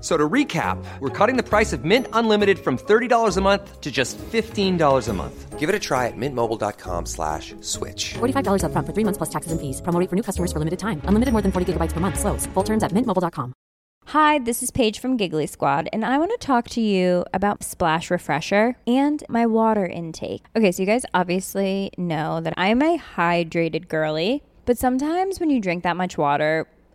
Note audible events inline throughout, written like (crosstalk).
So to recap, we're cutting the price of Mint Unlimited from $30 a month to just $15 a month. Give it a try at mintmobile.com slash switch. $45 upfront for three months plus taxes and fees. Promo for new customers for limited time. Unlimited more than 40 gigabytes per month. Slows. Full terms at mintmobile.com. Hi, this is Paige from Giggly Squad, and I want to talk to you about Splash Refresher and my water intake. Okay, so you guys obviously know that I'm a hydrated girly, but sometimes when you drink that much water,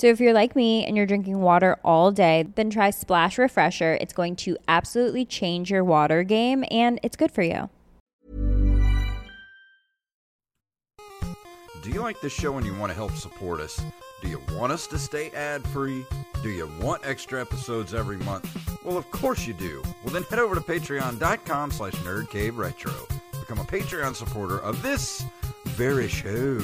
So if you're like me and you're drinking water all day, then try Splash Refresher. It's going to absolutely change your water game and it's good for you. Do you like this show and you want to help support us? Do you want us to stay ad free? Do you want extra episodes every month? Well, of course you do. Well, then head over to patreon.com slash nerdcaveretro. Become a Patreon supporter of this very show.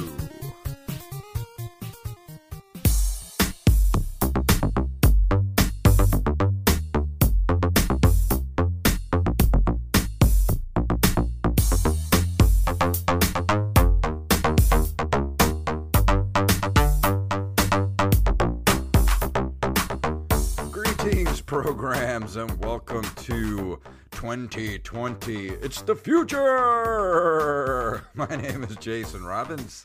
Programs, and welcome to 2020. It's the future! (laughs) My name is Jason Robbins.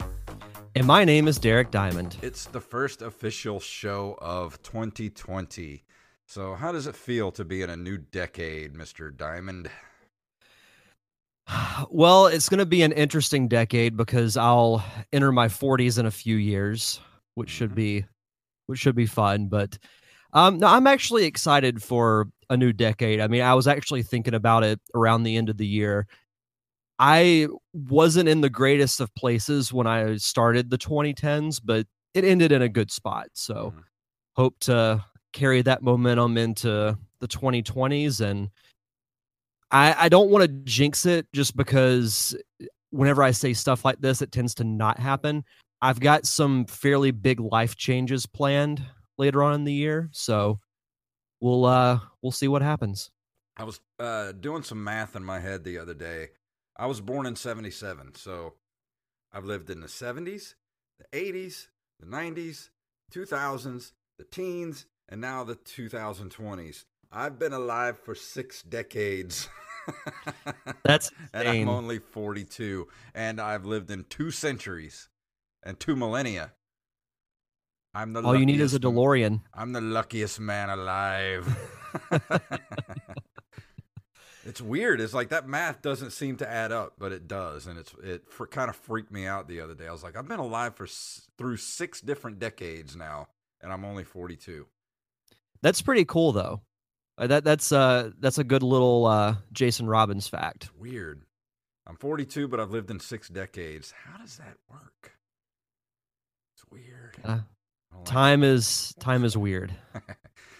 And my name is Derek Diamond. It's the first official show of 2020. So, how does it feel to be in a new decade, Mr. Diamond? (sighs) Well, it's going to be an interesting decade because I'll enter my 40s in a few years, which should mm-hmm. be which should be fun, but um no, I'm actually excited for a new decade. I mean, I was actually thinking about it around the end of the year. I wasn't in the greatest of places when I started the 2010s, but it ended in a good spot. So, Mhm. hope to carry that momentum into the 2020s and I, I don't want to jinx it just because whenever I say stuff like this, it tends to not happen. I've got some fairly big life changes planned later on in the year, so we'll uh we'll see what happens. I was uh, doing some math in my head the other day. I was born in 77, so I've lived in the 70s, the 80s, the 90s, 2000s, the teens, and now the 2020s. I've been alive for six decades. (laughs) That's and I'm only 42, and I've lived in two centuries and two millennia. I'm the All you need is a DeLorean. I'm the luckiest man alive. (laughs) it's weird. It's like that math doesn't seem to add up, but it does, and it's it for, kind of freaked me out the other day. I was like, I've been alive for through six different decades now, and I'm only 42. That's pretty cool though. Uh, that that's uh that's a good little uh Jason Robbins fact. It's weird. I'm 42, but I've lived in six decades. How does that work? It's weird. Uh, like time is time is weird. (laughs)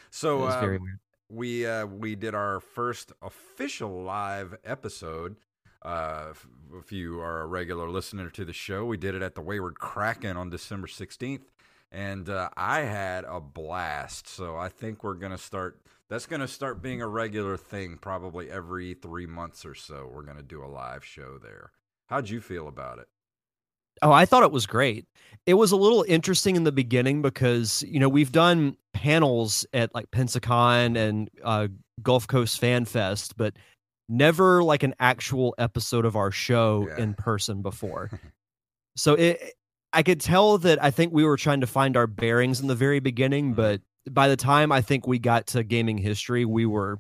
so is uh, very weird. we uh, we did our first official live episode. Uh, if, if you are a regular listener to the show, we did it at the Wayward Kraken on December sixteenth, and uh, I had a blast. So I think we're gonna start. That's gonna start being a regular thing, probably every three months or so. We're gonna do a live show there. How'd you feel about it? Oh, I thought it was great. It was a little interesting in the beginning because, you know, we've done panels at like Pensacon and uh, Gulf Coast Fan Fest, but never like an actual episode of our show Yeah. in person before. (laughs) so it I could tell that I think we were trying to find our bearings in the very beginning, Mhm. but by the time I think we got to gaming history, we were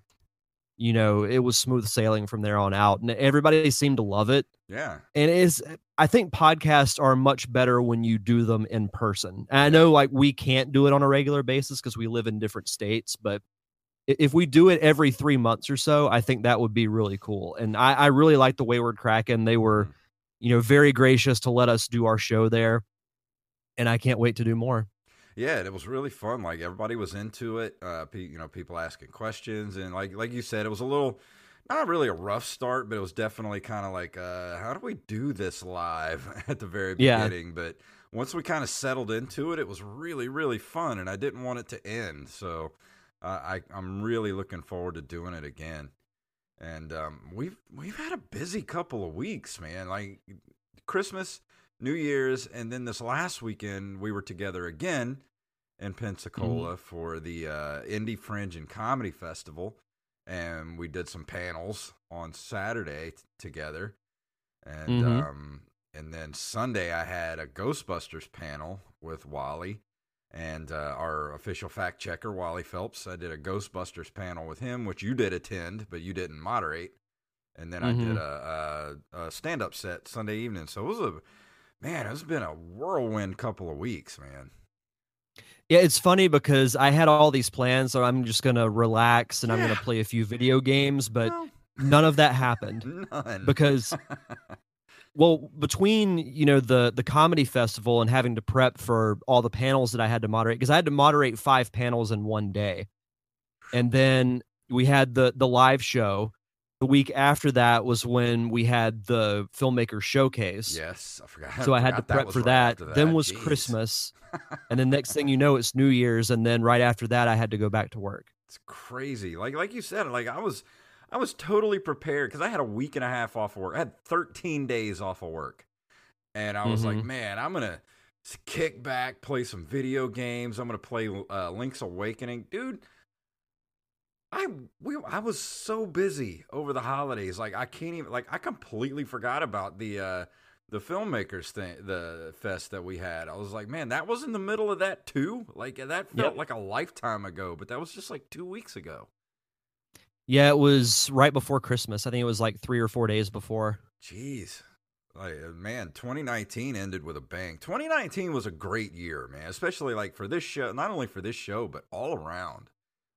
you know, it was smooth sailing from there on out and everybody seemed to love it. Yeah. And it is I think podcasts are much better when you do them in person. And I know like we can't do it on a regular basis because we live in different states, but if we do it every three months or so, I think that would be really cool. And I, I really like the Wayward Kraken. They were, Mhm. you know, very gracious to let us do our show there. And I can't wait to do more. Yeah, it was really fun. Like everybody was into it. Uh, pe- you know, people asking questions, and like like you said, it was a little, not really a rough start, but it was definitely kind of like, uh, how do we do this live (laughs) at the very Yeah. beginning? But once we kind of settled into it, it was really really fun, and I didn't want it to end. So uh, I I'm really looking forward to doing it again. And um, we've we've had a busy couple of weeks, man. Like Christmas, New Year's, and then this last weekend we were together again in Pensacola for the uh, Indie Fringe and Comedy Festival, and we did some panels on Saturday t- together, and Mhm. um, and then Sunday I had a Ghostbusters panel with Wally. And uh, our official fact checker, Wally Phelps, I did a Ghostbusters panel with him, which you did attend, but you didn't moderate. And then I did Mhm. a, a, a stand up set Sunday evening. So it was a, man, it's been a whirlwind couple of weeks, man. Yeah, it's funny because I had all these plans, so I'm just gonna relax and I'm gonna play a few video games, but Well, none of that happened. (laughs) none. because (laughs) well between you know the the comedy festival and having to prep for all the panels that i had to moderate because i had to moderate five panels in one day and then we had the the live show the week after that was when we had the filmmaker showcase yes, I forgot. so i had to that prep for right that. after then was Jeez. christmas (laughs) and then next thing you know it's new year's and then right after that i had to go back to work It's crazy. Like like you said, like I was I was totally prepared because I had a week and a half off of work. I had 13 days off of work. And I was like, Mhm. man, I'm going to kick back, play some video games. I'm going to play uh, Link's Awakening. Dude, I we I was so busy over the holidays. Like I can't even like I completely forgot about the uh the filmmakers thing, the fest that we had. I was like, man, that was in the middle of that too. Like that felt Yep. like a lifetime ago, but that was just like two weeks ago. yeah it was right before christmas i think it was like three or four days before Jeez. Like uh, man, 2019 ended with a bang. 2019 was a great year, man, especially like for this show, not only for this show, but all around.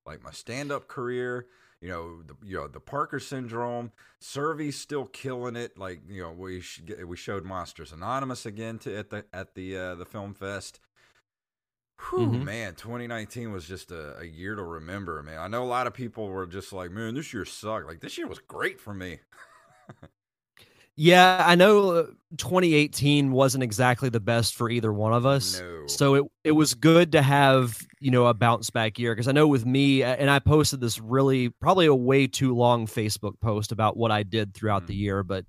Like my stand-up career, you know, the, you know, the Parker syndrome, Servy's still killing it. Like, you know, we sh- we showed Monsters Anonymous again to at the at the uh, the film fest. Whew, Mhm. man, 2019 was just a, a year to remember, man. I know a lot of people were just like, man, this year sucked. Like, this year was great for me. (laughs) Yeah, I know uh, 2018 wasn't exactly the best for either one of us. No. So it it was good to have, you know, a bounce back year because I know with me and I posted this really probably a way too long Facebook post about what I did throughout the Mm. year, but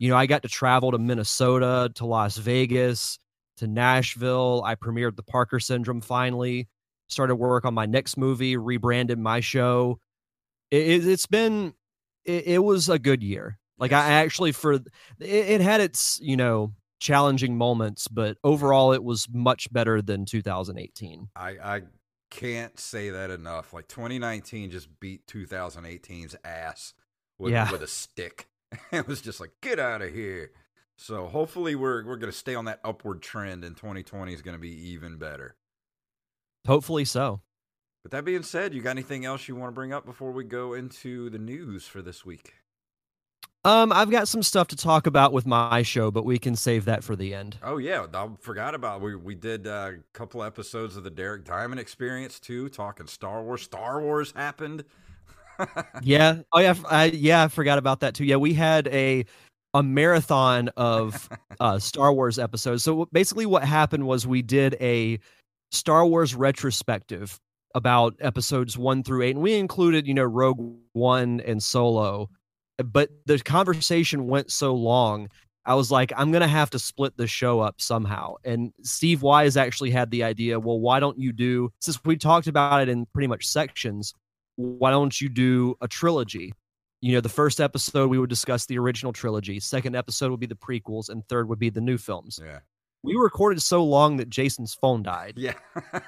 you know, I got to travel to Minnesota, to Las Vegas, to Nashville. I premiered the Parker Syndrome finally, started work on my next movie, rebranded my show. It, it, it's been it, it was a good year. Like Yes. I actually for it, it had its you know challenging moments, but overall it was much better than 2018. I, I can't say that enough. Like 2019 just beat 2018's ass with, Yeah. with a stick. (laughs) it was just like, get out of here. So hopefully we're we're gonna stay on that upward trend and 2020 is gonna be even better. Hopefully so. But that being said, you got anything else you want to bring up before we go into the news for this week? Um, I've got some stuff to talk about with my show, but we can save that for the end. Oh yeah, I forgot about we we did uh, a couple episodes of the Derek Diamond Experience too, talking Star Wars. Star Wars happened. Yeah. (laughs) Oh yeah. I, yeah. I forgot about that too. Yeah, we had a a marathon of uh, (laughs) Star Wars episodes. So basically, what happened was we did a Star Wars retrospective about episodes one through eight, and we included, you know, Rogue One and Solo. But the conversation went so long, I was like, I'm gonna have to split the show up somehow. And Steve Wise actually had the idea. Well, why don't you do since we talked about it in pretty much sections? Why don't you do a trilogy? you know, the first episode we would discuss the original trilogy, second episode would be the prequels, and third would be the new films. Yeah. We recorded so long that Jason's phone died. Yeah. (laughs)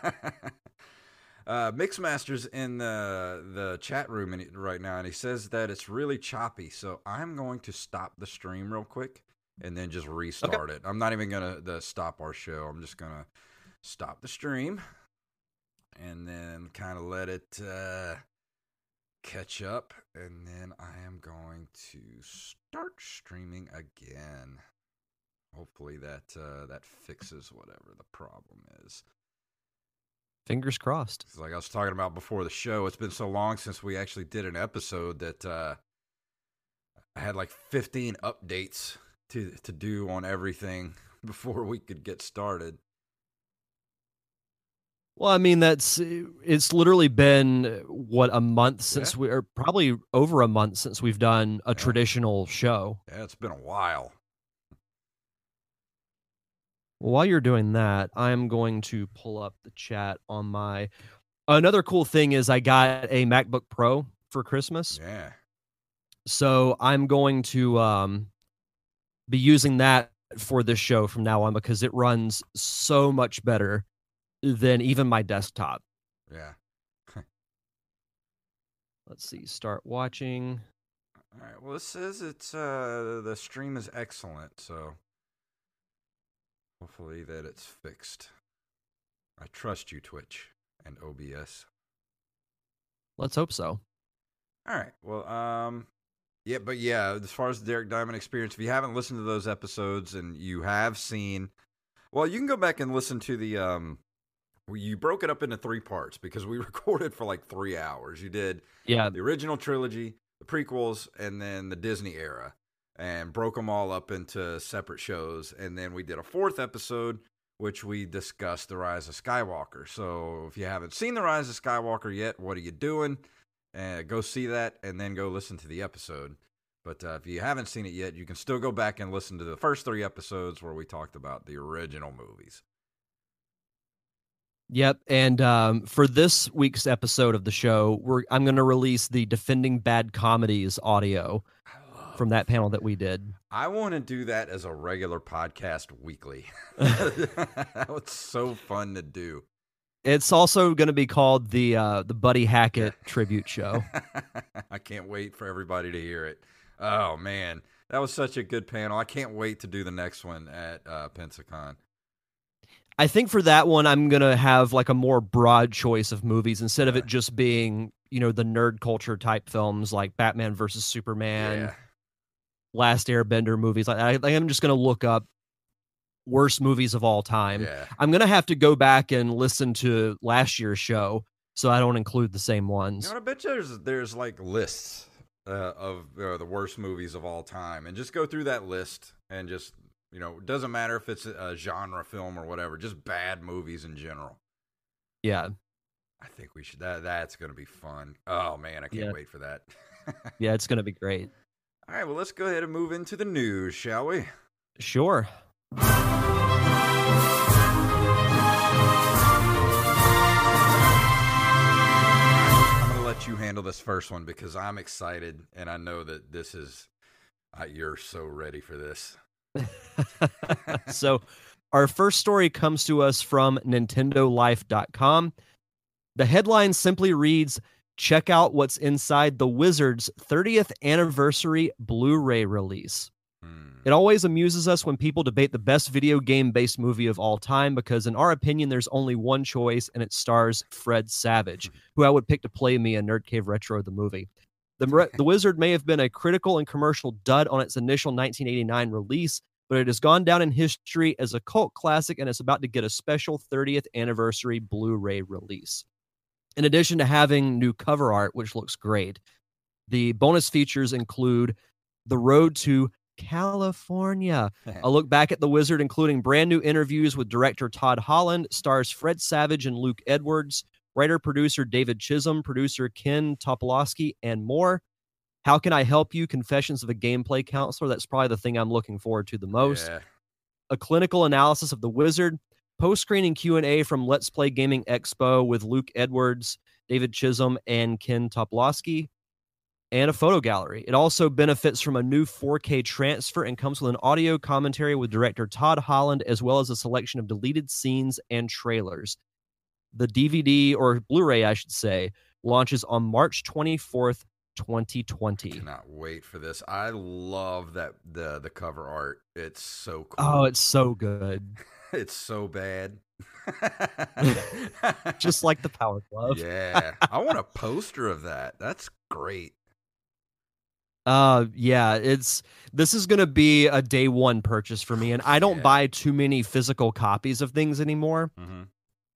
uh, Mixmaster's in the the chat room in, right now, and he says that it's really choppy. So I'm going to stop the stream real quick and then just restart it. I'm not even gonna the stop our show. I'm just gonna stop the stream and then kind of let it uh, catch up, and then I am going to start streaming again. Hopefully that uh, that fixes whatever the problem is. Fingers crossed. Like I was talking about before the show. It's been so long since we actually did an episode that uh, I had like 15 updates to to do on everything (laughs) before we could get started. Well, I mean, that's it's literally been what a month since Yeah. we are probably over a month since we've done a Yeah. traditional show. Yeah, it's been a while. While you're doing that, I'm going to pull up the chat on my. Another cool thing is I got a MacBook Pro for Christmas, Yeah. so I'm going to um, be using that for this show from now on because it runs so much better than even my desktop. Yeah. (laughs) Let's see, start watching. All right. Well, this says it's uh the stream is excellent, so hopefully that it's fixed. I trust you, Twitch and OBS. Let's hope so. All right. Well, um, yeah, but yeah, as far as the Derek Diamond experience, if you haven't listened to those episodes and you have seen, well, you can go back and listen to the um. You broke it up into three parts because we (laughs) recorded for like three hours. You did Yeah, the original trilogy, the prequels, and then the Disney era, and broke them all up into separate shows. And then we did a fourth episode, which we discussed the Rise of Skywalker. So if you haven't seen the Rise of Skywalker yet, what are you doing? Uh, go see that, and then go listen to the episode. But uh, if you haven't seen it yet, you can still go back and listen to the first three episodes where we talked about the original movies. Yep, and um, for this week's episode of the show, we're I'm going to release the defending bad comedies audio from that panel that we did. I want to do that as a regular podcast weekly. (laughs) (laughs) that was so fun to do. It's also going to be called the uh, the Buddy Hackett (laughs) tribute show. I can't wait for everybody to hear it. Oh man, that was such a good panel. I can't wait to do the next one at uh, Pensacon. I think for that one, I'm going to have like a more broad choice of movies instead of it just being you know the nerd culture type films like Batman versus Superman, yeah, Last Airbender movies. Like I, I'm just going to look up worst movies of all time. yeah, I'm gonna have to go back and listen to last year's show so I don't include the same you ones. know? I bet there's there's like lists uh, of uh, the worst movies of all time, and just go through that list and just you know, it doesn't matter if it's a genre film or whatever, just bad movies in general. Yeah, I think we should. That that's gonna be fun. Oh man, I can't Yeah. wait for that. (laughs) yeah, it's gonna be great. All right, well, let's go ahead and move into the news, shall we? Sure. I'm going to let you handle this first one because I'm excited and I know that this is, uh, you're so ready for this. (laughs) so our first story comes to us from nintendolife.com. The headline simply reads Check out what's inside the Wizards 30th anniversary Blu-ray release. Hmm. It always amuses us when people debate the best video game based movie of all time because, in our opinion, there's only one choice and it stars Fred Savage, who I would pick to play me in Nerd Cave Retro, the movie. The, (laughs) the Wizard may have been a critical and commercial dud on its initial 1989 release, but it has gone down in history as a cult classic and it's about to get a special 30th anniversary Blu ray release. In addition to having new cover art, which looks great, the bonus features include The Road to California, a (laughs) look back at the wizard, including brand new interviews with director Todd Holland, stars Fred Savage and Luke Edwards, writer producer David Chisholm, producer Ken Topolowski, and more. How can I help you? Confessions of a gameplay counselor. That's probably the thing I'm looking forward to the most. Yeah. A clinical analysis of the wizard, post-screening Q&A from Let's Play Gaming Expo with Luke Edwards, David Chisholm, and Ken Topolowski. and a photo gallery. It also benefits from a new 4K transfer and comes with an audio commentary with director Todd Holland, as well as a selection of deleted scenes and trailers. The DVD or Blu ray, I should say, launches on March 24th, 2020. I Cannot wait for this. I love that the the cover art. It's so oh, cool. Oh, it's so good. (laughs) it's so bad. (laughs) Just like the Power Glove. yeah. I want a (laughs) poster of that. That's great. Uh yeah, it's this is going to be a day one purchase for me and I don't Yeah. buy too many physical copies of things anymore. hmm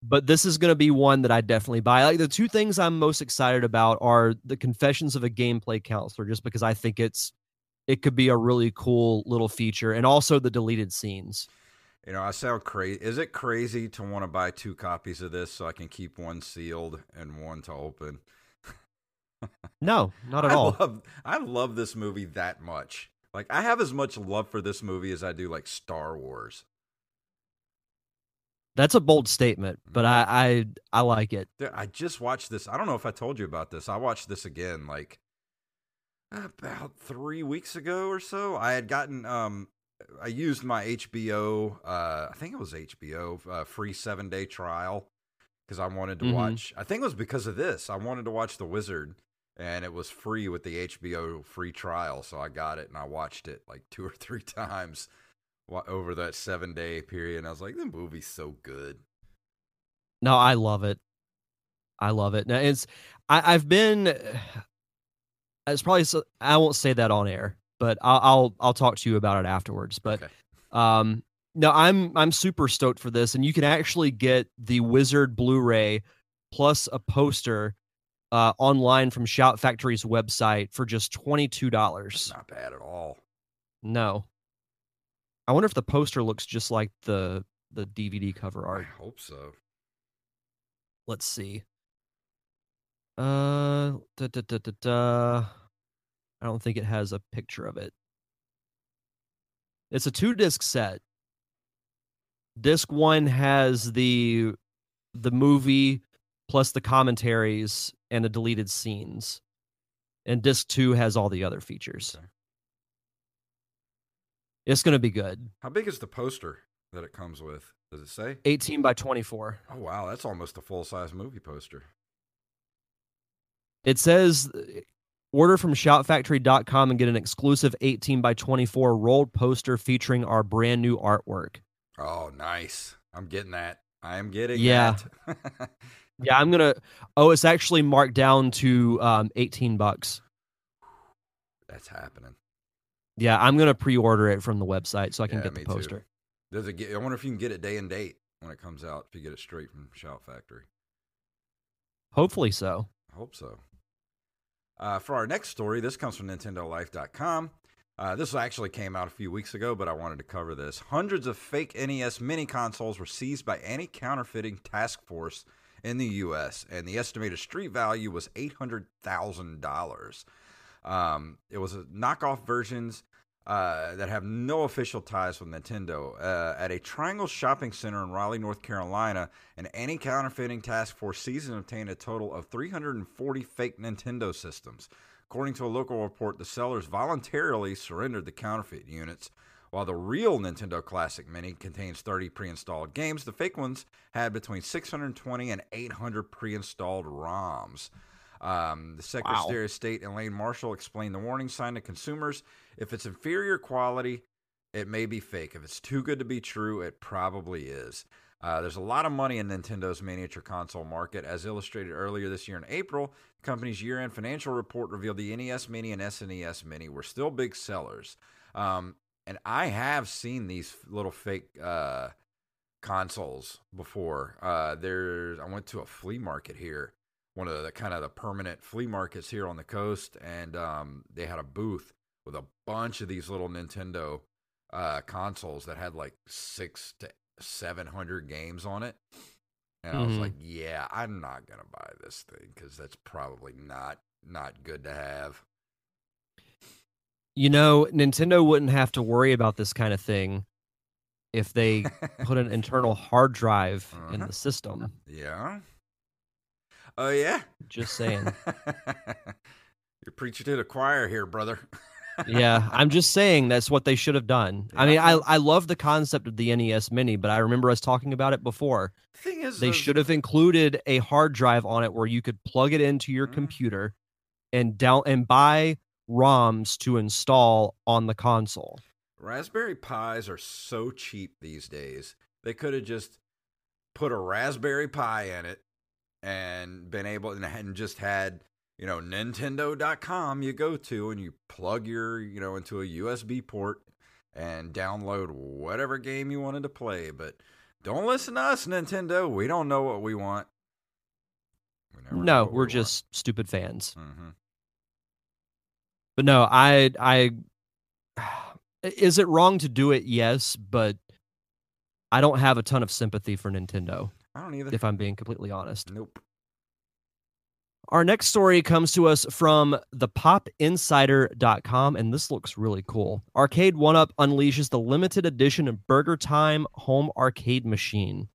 but this is going to be one that I definitely buy. Like the two things I'm most excited about are the Confessions of a Gameplay Counselor, just because I think it's it could be a really cool little feature, and also the deleted scenes. You know, I sound crazy. Is it crazy to want to buy two copies of this so I can keep one sealed and one to open? No, not at (laughs) I all. Love, I love this movie that much. Like I have as much love for this movie as I do like Star Wars. That's a bold statement, but I I, I like it. I just watched this. I don't know if I told you about this. I watched this again like about three weeks ago or so. I had gotten um I used my HBO uh I think it was HBO uh, free seven day trial because I wanted to Mhm. watch I think it was because of this. I wanted to watch The Wizard and it was free with the HBO free trial. So I got it and I watched it like two or three (laughs) times over that seven day period. And I was like, the movie's so good. No, I love it. I love it. Now it's I, I've been. (sighs) It's probably I won't say that on air, but I'll I'll, I'll talk to you about it afterwards. But Okay. um, no, I'm I'm super stoked for this, and you can actually get the Wizard Blu-ray plus a poster uh, online from Shout Factory's website for just twenty two dollars. not bad at all. No, I wonder if the poster looks just like the the DVD cover art. I hope so. let's see. Uh, da, da, da, da, da. I don't think it has a picture of it. It's a two disc set. Disc one has the the movie plus the commentaries and the deleted scenes, and disc two has all the other features. Okay. It's gonna be good. How big is the poster that it comes with? Does it say? Eighteen by twenty four. Oh wow, that's almost a full size movie poster. It says order from shoutfactory.com and get an exclusive 18 by 24 rolled poster featuring our brand new artwork. Oh, nice. I'm getting that. I am getting Yeah. that. (laughs) (laughs) Yeah, I'm going to Oh, it's actually marked down to um 18 bucks. that's happening. Yeah, I'm going to pre-order it from the website so I can Yeah, get the me too. poster. Does it get? I wonder if you can get it day and date when it comes out. If you get it straight from Shout Factory, Hopefully so. I hope so. Uh, for our next story, this comes from NintendoLife.com. Uh, this actually came out a few weeks ago, but I wanted to cover this. Hundreds of fake NES mini consoles were seized by anti counterfeiting task force in the U.S., and the estimated street value was $800,000. Um, it was knockoff versions uh, that have no official ties with Nintendo. Uh, at a Triangle Shopping Center in Raleigh, North Carolina, an anti counterfeiting task force seized and obtained a total of 340 fake Nintendo systems. According to a local report, the sellers voluntarily surrendered the counterfeit units. While the real Nintendo Classic Mini contains 30 pre installed games, the fake ones had between 620 and 800 pre installed ROMs. Um, the Secretary of State Elaine Marshall explained the warning sign to consumers. If it's inferior quality, it may be fake. If it's too good to be true, it probably is. Uh, there's a lot of money in Nintendo's miniature console market. As illustrated earlier this year in April, the company's year end financial report revealed the NES Mini and SNES Mini were still big sellers. Um, and I have seen these little fake uh, consoles before. Uh, there's, I went to a flea market here, one of the kind of the permanent flea markets here on the coast, and um, they had a booth with a bunch of these little Nintendo uh, consoles that had like six to seven hundred games on it. And I was Mhm. like, "Yeah, I'm not gonna buy this thing because that's probably not not good to have." You know, Nintendo wouldn't have to worry about this kind of thing if they put an (laughs) internal hard drive in Uh-huh. the system. Yeah. Oh yeah. Just saying. (laughs) You're preaching to the choir here, brother. (laughs) yeah, I'm just saying that's what they should have done. I mean, I I love the concept of the NES Mini, but I remember us talking about it before. The thing is, They though, should have included a hard drive on it where you could plug it into your Mhm. computer and down and buy ROMs to install on the console. Raspberry Pis are so cheap these days. They could have just put a Raspberry Pi in it and been able and, and just had, you know, Nintendo.com you go to and you plug your, you know, into a USB port and download whatever game you wanted to play. But don't listen to us, Nintendo. We don't know what we want. We No, we we're want. just stupid fans. Mhm. But no, I I (sighs) is it wrong to do it? Yes, but I don't have a ton of sympathy for Nintendo, I don't either. if I'm being completely honest. nope. Our next story comes to us from thepopinsider.com, and this looks really cool. Arcade1Up unleashes the limited edition BurgerTime home arcade machine.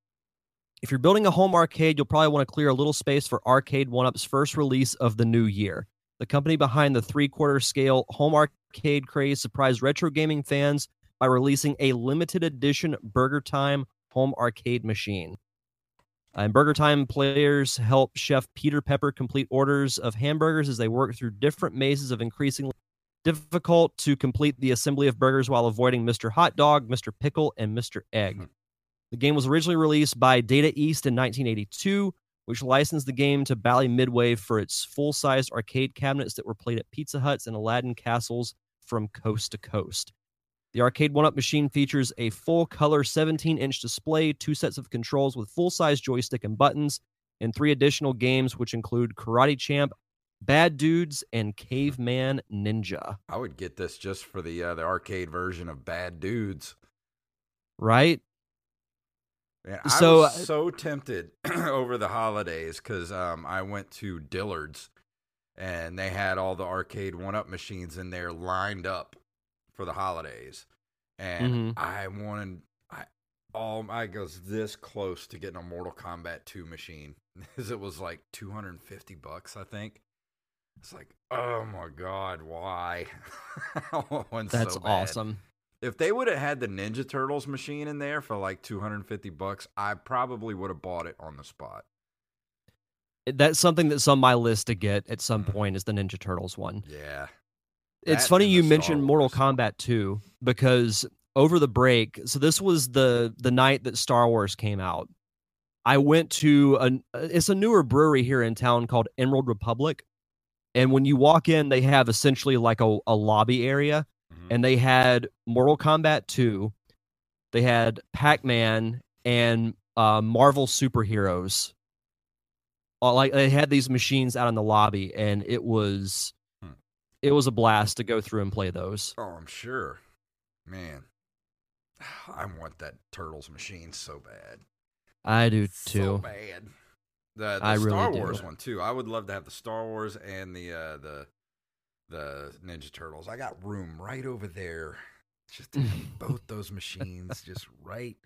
If you're building a home arcade, you'll probably want to clear a little space for Arcade1Up's first release of the new year. The company behind the three quarter scale home arcade craze surprised retro gaming fans by releasing a limited edition BurgerTime home arcade machine. Uh, in BurgerTime, players help Chef Peter Pepper complete orders of hamburgers as they work through different mazes of increasingly difficult to complete the assembly of burgers while avoiding Mr. Hot Dog, Mr. Pickle, and Mr. Egg. The game was originally released by Data East in 1982, which licensed the game to Bally Midway for its full sized arcade cabinets that were played at Pizza Huts and Aladdin castles from coast to coast. The Arcade1Up machine features a full color 17 inch display, two sets of controls with full size joystick and buttons, and three additional games, which include Karate Champ, Bad Dudes, and Caveman Ninja. I would get this just for the uh, the arcade version of Bad Dudes. Right? Man, I So, was uh, so tempted (clears throat) over the holidays because um, I went to Dillard's and they had all the arcade one up machines in there lined up for the holidays, and Mhm. I wanted I all I was this close to getting a Mortal Kombat two machine (laughs) because it was like two hundred and fifty bucks, I think. It's like, oh my god, why? (laughs) I want one That's so awesome. If they would have had the Ninja Turtles machine in there for like 250 bucks, I probably would have bought it on the spot. That's something that's on my list to get at some Mhm. point is the Ninja Turtles one. Yeah. It's funny you mentioned Mortal Kombat 2 because over the break, so this was the the night that Star Wars came out. I went to an it's a newer brewery here in town called Emerald Republic. And when you walk in, they have essentially like a, a lobby area Mhm. and they had Mortal Kombat 2, they had Pac-Man and uh, Marvel superheroes. Like they had these machines out in the lobby and it was. It was a blast to go through and play those. Oh, I'm sure. Man. (sighs) I want that Turtles machine so bad. I do too. So bad. The, the I really Star do. Wars one too. I would love to have the Star Wars and the uh, the the Ninja Turtles. I got room right over there. Just to have (laughs) both those machines just right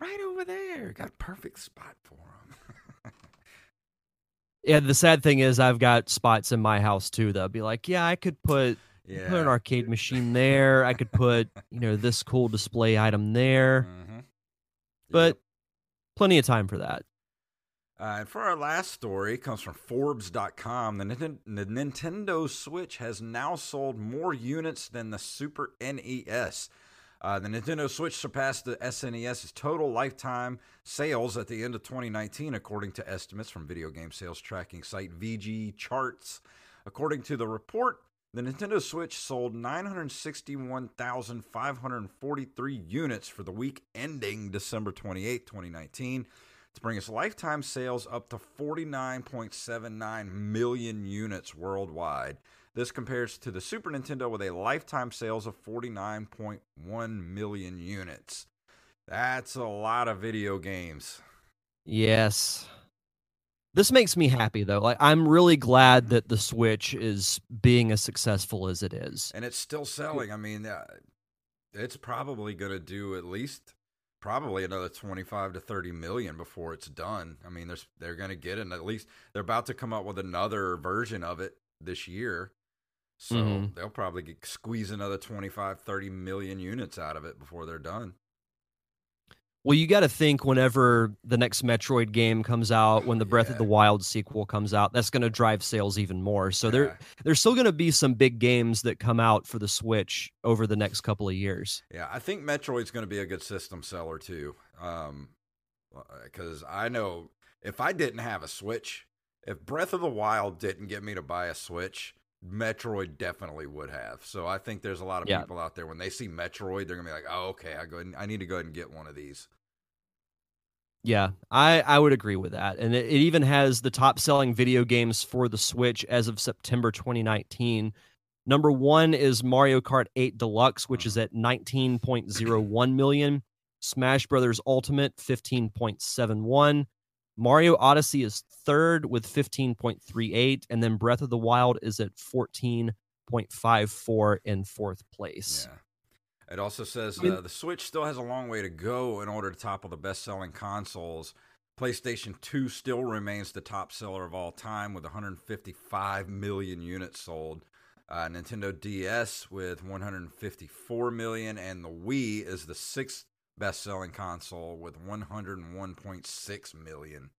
right over there. Got perfect spot for them. (laughs) Yeah, the sad thing is I've got spots in my house too that'll be like, yeah, I could put yeah. put an arcade machine there. I could put, you know, this cool display item there. Mhm. But Yep. plenty of time for that. Uh, and for our last story, it comes from Forbes.com. The, Ninten- the Nintendo Switch has now sold more units than the Super NES. Uh, the Nintendo Switch surpassed the SNES's total lifetime sales at the end of 2019, according to estimates from video game sales tracking site VGChartz. According to the report, the Nintendo Switch sold 961,543 units for the week ending December 28, 2019 to bring its lifetime sales up to 49.79 million units worldwide. This compares to the Super Nintendo with a lifetime sales of 49.1 million units. That's a lot of video games. Yes. This makes me happy though. Like I'm really glad that the Switch is being as successful as it is. And it's still selling. I mean, uh, it's probably going to do at least probably another 25 to 30 million before it's done. I mean, there's they're going to get it and at least they're about to come up with another version of it this year. So Mhm. they'll probably get, squeeze another 25, 30 million units out of it before they're done. Well, you got to think whenever the next Metroid game comes out, when the Breath of the Wild sequel comes out, that's going to drive sales even more. So there, there's still going to be some big games that come out for the Switch over the next couple of years. Yeah, I think Metroid's going to be a good system seller too. Um, because I know if I didn't have a Switch, if Breath of the Wild didn't get me to buy a Switch, Metroid definitely would have. So I think there's a lot of Yeah. people out there when they see Metroid, they're gonna be like, "Oh, okay, I go, and- I need to go ahead and get one of these." Yeah, I, I would agree with that. And it, it even has the top selling video games for the Switch as of September 2019. Number one is Mario Kart 8 Deluxe, which is mm-hmm. at 19.01 million. Smash Brothers Ultimate, 15.71. Mario Odyssey is third with 15.38. And then Breath of the Wild is at 14.54 in fourth place. Yeah. It also says I mean- uh, the Switch still has a long way to go in order to topple the best-selling consoles. PlayStation 2 still remains the top seller of all time with 155 million units sold. Uh, Nintendo DS with 154 million, and the Wii is the sixth best-selling console with 101.6 million.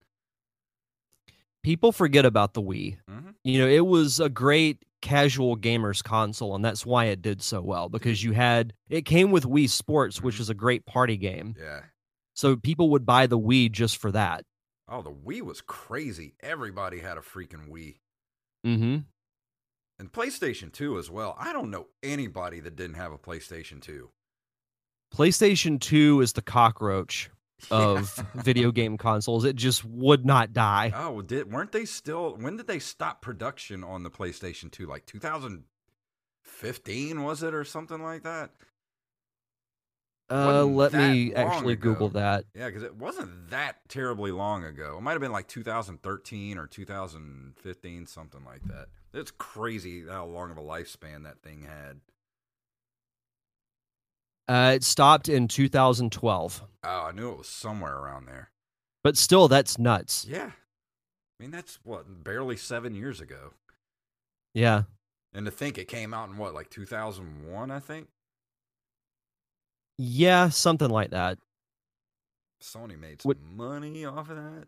People forget about the Wii. Mhm. you know, it was a great casual gamers console, and that's why it did so well because you had it came with Wii Sports, which Mhm. is a great party game. Yeah. So people would buy the Wii just for that. Oh, the Wii was crazy. Everybody had a freaking Wii. Mm-hmm. And PlayStation 2 as well. I don't know anybody that didn't have a PlayStation 2. PlayStation 2 is the cockroach of (laughs) video game consoles. It just would not die. Oh, did weren't they still? When did they stop production on the PlayStation Two? Like 2015 was it or something like that? Uh, let that me actually Google that. Yeah, because it wasn't that terribly long ago. It might have been like 2013 or 2015, something like that. It's crazy how long of a lifespan that thing had. Uh, it stopped in 2012, Oh, I knew it was somewhere around there. but still, that's nuts. Yeah, I mean that's what barely seven years ago. Yeah. And to think it came out in what, like 2001, I think? Yeah, something like that. Sony made some What- money off of that.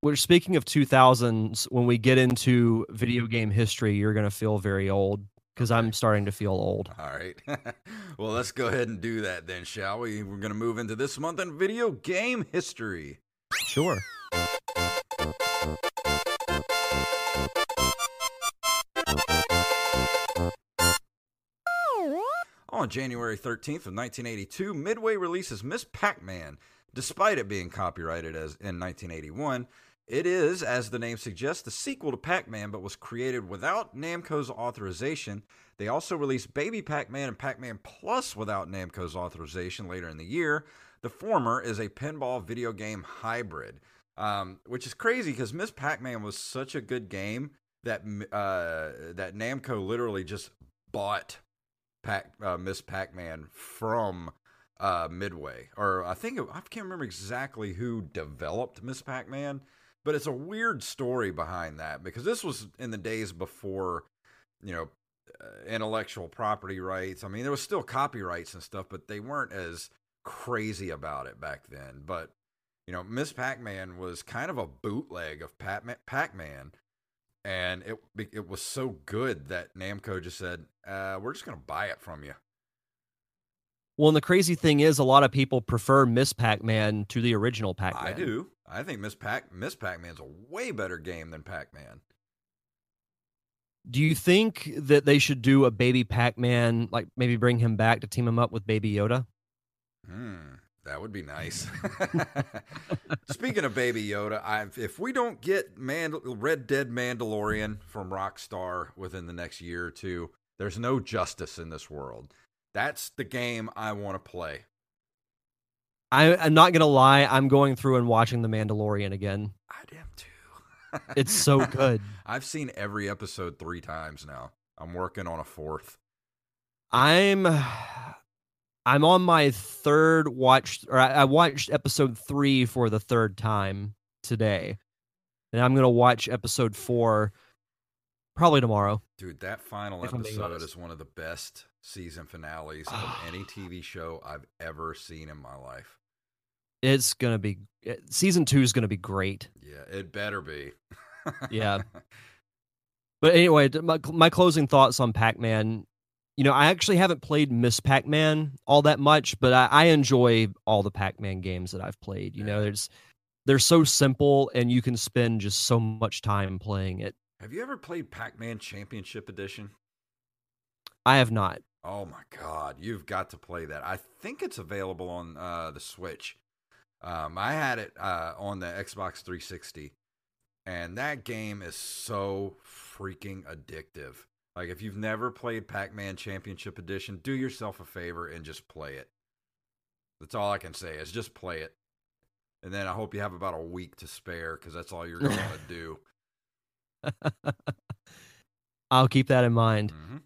Which, speaking of 2000s, when we get into video game history, you're going to feel very old because I'm starting to feel old. All right. (laughs) well, let's go ahead and do that then, shall we? We're going to move into this month in video game history. Sure. On January 13th of 1982, Midway releases Miss Pac-Man. Despite it being copyrighted as in 1981, it is, as the name suggests, the sequel to Pac-Man, but was created without Namco's authorization. They also released Baby Pac-Man and Pac-Man Plus without Namco's authorization later in the year. The former is a pinball video game hybrid, um, which is crazy because Miss Pac-Man was such a good game that uh, that Namco literally just bought Pac uh, Miss Pac-Man from uh, Midway, or I think it, I can't remember exactly who developed Miss Pac-Man, but it's a weird story behind that because this was in the days before, you know, uh, intellectual property rights. I mean, there was still copyrights and stuff, but they weren't as crazy about it back then. But you know, Miss Pac-Man was kind of a bootleg of Pac- Pac-Man. And it it was so good that Namco just said, uh, "We're just going to buy it from you." Well, and the crazy thing is, a lot of people prefer Miss Pac Man to the original Pac Man. I do. I think Miss Pac Miss Pac Man's a way better game than Pac Man. Do you think that they should do a baby Pac Man, like maybe bring him back to team him up with Baby Yoda? Hmm, that would be nice. (laughs) Speaking of Baby Yoda, I, if we don't get Mandal- Red Dead Mandalorian from Rockstar within the next year or two, there's no justice in this world. That's the game I want to play. I, I'm not gonna lie, I'm going through and watching The Mandalorian again. I am too. (laughs) It's so good. I've seen every episode three times now. I'm working on a fourth. I'm I'm on my third watch, or I, I watched episode three for the third time today, and I'm gonna watch episode four Probably tomorrow. Dude, that final If I'm being episode is one of the best season finales of any (sighs) TV show I've ever seen in my life. It's gonna be eh, season two is gonna be great. Yeah, it better be. Yeah. (laughs) But anyway, my my closing thoughts on Pac Man. You know, I actually haven't played Miss Pac Man all that much, but I, I enjoy all the Pac Man games that I've played. You know, Yeah. there's they're so simple, and you can spend just so much time playing it. Have you ever played Pac Man Championship Edition? I have not. Oh my god, you've got to play that. I think it's available on uh, the Switch. Um, I had it uh, on the Xbox 360, and that game is so freaking addictive. Like if you've never played Pac-Man Championship Edition, do yourself a favor and just play it. That's all I can say is just play it. And then I hope you have about a week to spare because that's all you're going (laughs) to do. I'll keep that in mind. Mhm.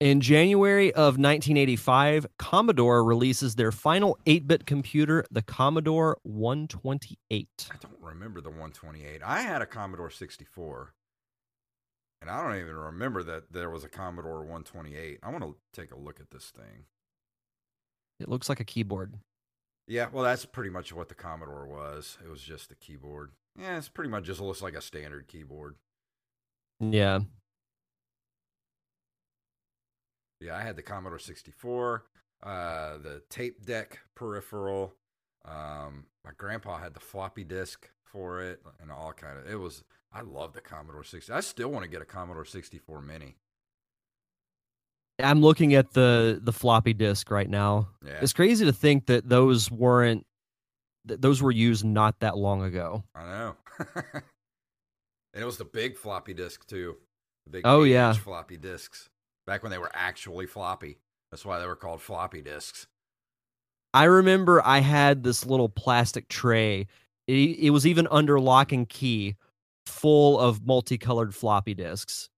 In January of 1985, Commodore releases their final 8 bit computer, the Commodore 128. I don't remember the 128. I had a Commodore 64. And I don't even remember that there was a Commodore 128. I want to take a look at this thing. It looks like a keyboard. Yeah, well, that's pretty much what the Commodore was. It was just a keyboard. Yeah, it's pretty much just looks like a standard keyboard. Yeah. Yeah, I had the Commodore 64, uh, the tape deck peripheral. Um, my grandpa had the floppy disk for it, and all kind of. It was. I love the Commodore 60. I still want to get a Commodore 64 Mini. I'm looking at the the floppy disk right now. Yeah, It's crazy to think that those weren't that those were used not that long ago. I know. (laughs) and it was the big floppy disk too. The big Oh, yeah. floppy disks. Back when they were actually floppy. That's why they were called floppy disks. I remember I had this little plastic tray. It, it was even under lock and key, full of multicolored floppy disks.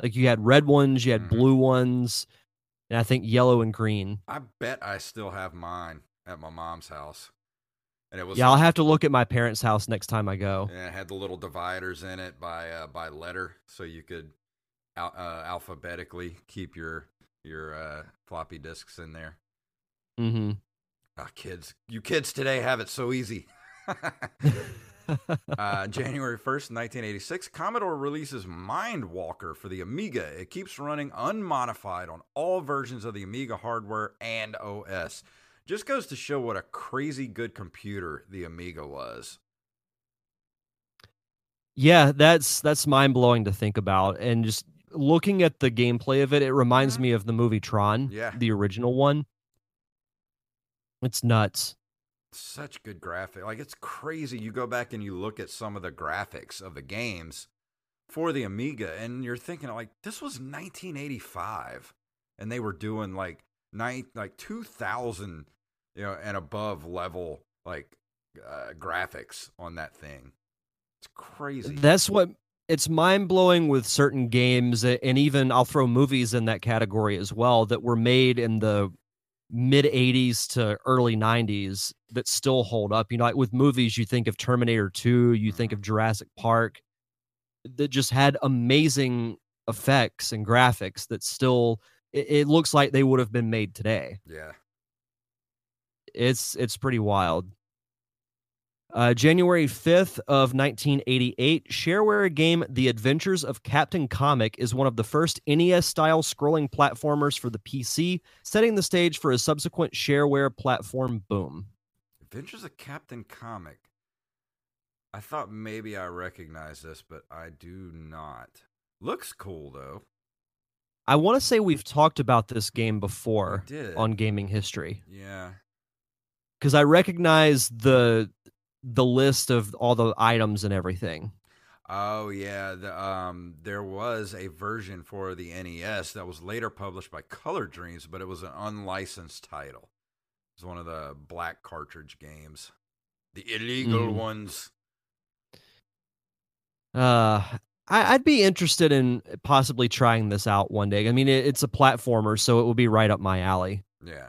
Like you had red ones, you had Mhm. blue ones, and I think yellow and green. I bet I still have mine at my mom's house. And it was Yeah, I'll have to look at my parents' house next time I go. and it had the little dividers in it by uh, by letter, so you could al- uh, alphabetically keep your your uh, floppy disks in there. hmm Ah, kids, you kids today have it so easy. (laughs) uh, January 1st, 1986, Commodore releases Mindwalker for the Amiga. It keeps running unmodified on all versions of the Amiga hardware and OS. Just goes to show what a crazy good computer the Amiga was. Yeah, that's that's mind blowing to think about, and just looking at the gameplay of it, it reminds Mhm. me of the movie Tron, Yeah. the original one. It's nuts. Such good graphic. Like it's crazy. You go back and you look at some of the graphics of the games for the Amiga, and you're thinking like this was 1985, and they were doing like nine, like 2000, you know, and above level like uh, graphics on that thing. It's crazy. That's what it's mind blowing with certain games, and even I'll throw movies in that category as well that were made in the mid 80s to early 90s that still hold up. You know, like with movies, you think of Terminator 2, you think of mm-hmm. Jurassic Park, that just had amazing effects and graphics that still, it, it looks like they would have been made today yeah. it's it's pretty wild. Uh, January 5th of 1988, shareware game The Adventures of Captain Comic is one of the first NES-style scrolling platformers for the PC, setting the stage for a subsequent shareware platform boom. Adventures of Captain Comic. I thought maybe I recognized this, but I do not. Looks cool though. I want to say we've talked about this game before on gaming history Yeah. because I recognize the the list of all the items and everything. Oh yeah, the, um, there was a version for the NES that was later published by Color Dreams, but it was an unlicensed title. It was one of the black cartridge games, the illegal Mm. ones. Uh, I, I'd be interested in possibly trying this out one day. I mean, it, it's a platformer, so it would be right up my alley. Yeah.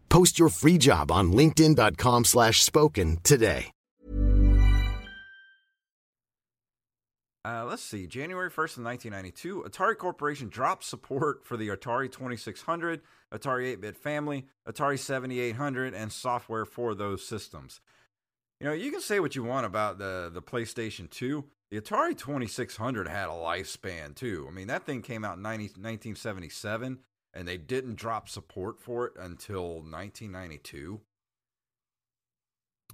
Post your free job on linkedin.com slash spoken today. Uh, let's see. January 1st of 1992, Atari Corporation dropped support for the Atari 2600, Atari 8-bit family, Atari 7800, and software for those systems. You know, you can say what you want about the, the PlayStation 2. The Atari 2600 had a lifespan, too. I mean, that thing came out in 90, 1977, and they didn't drop support for it until 1992.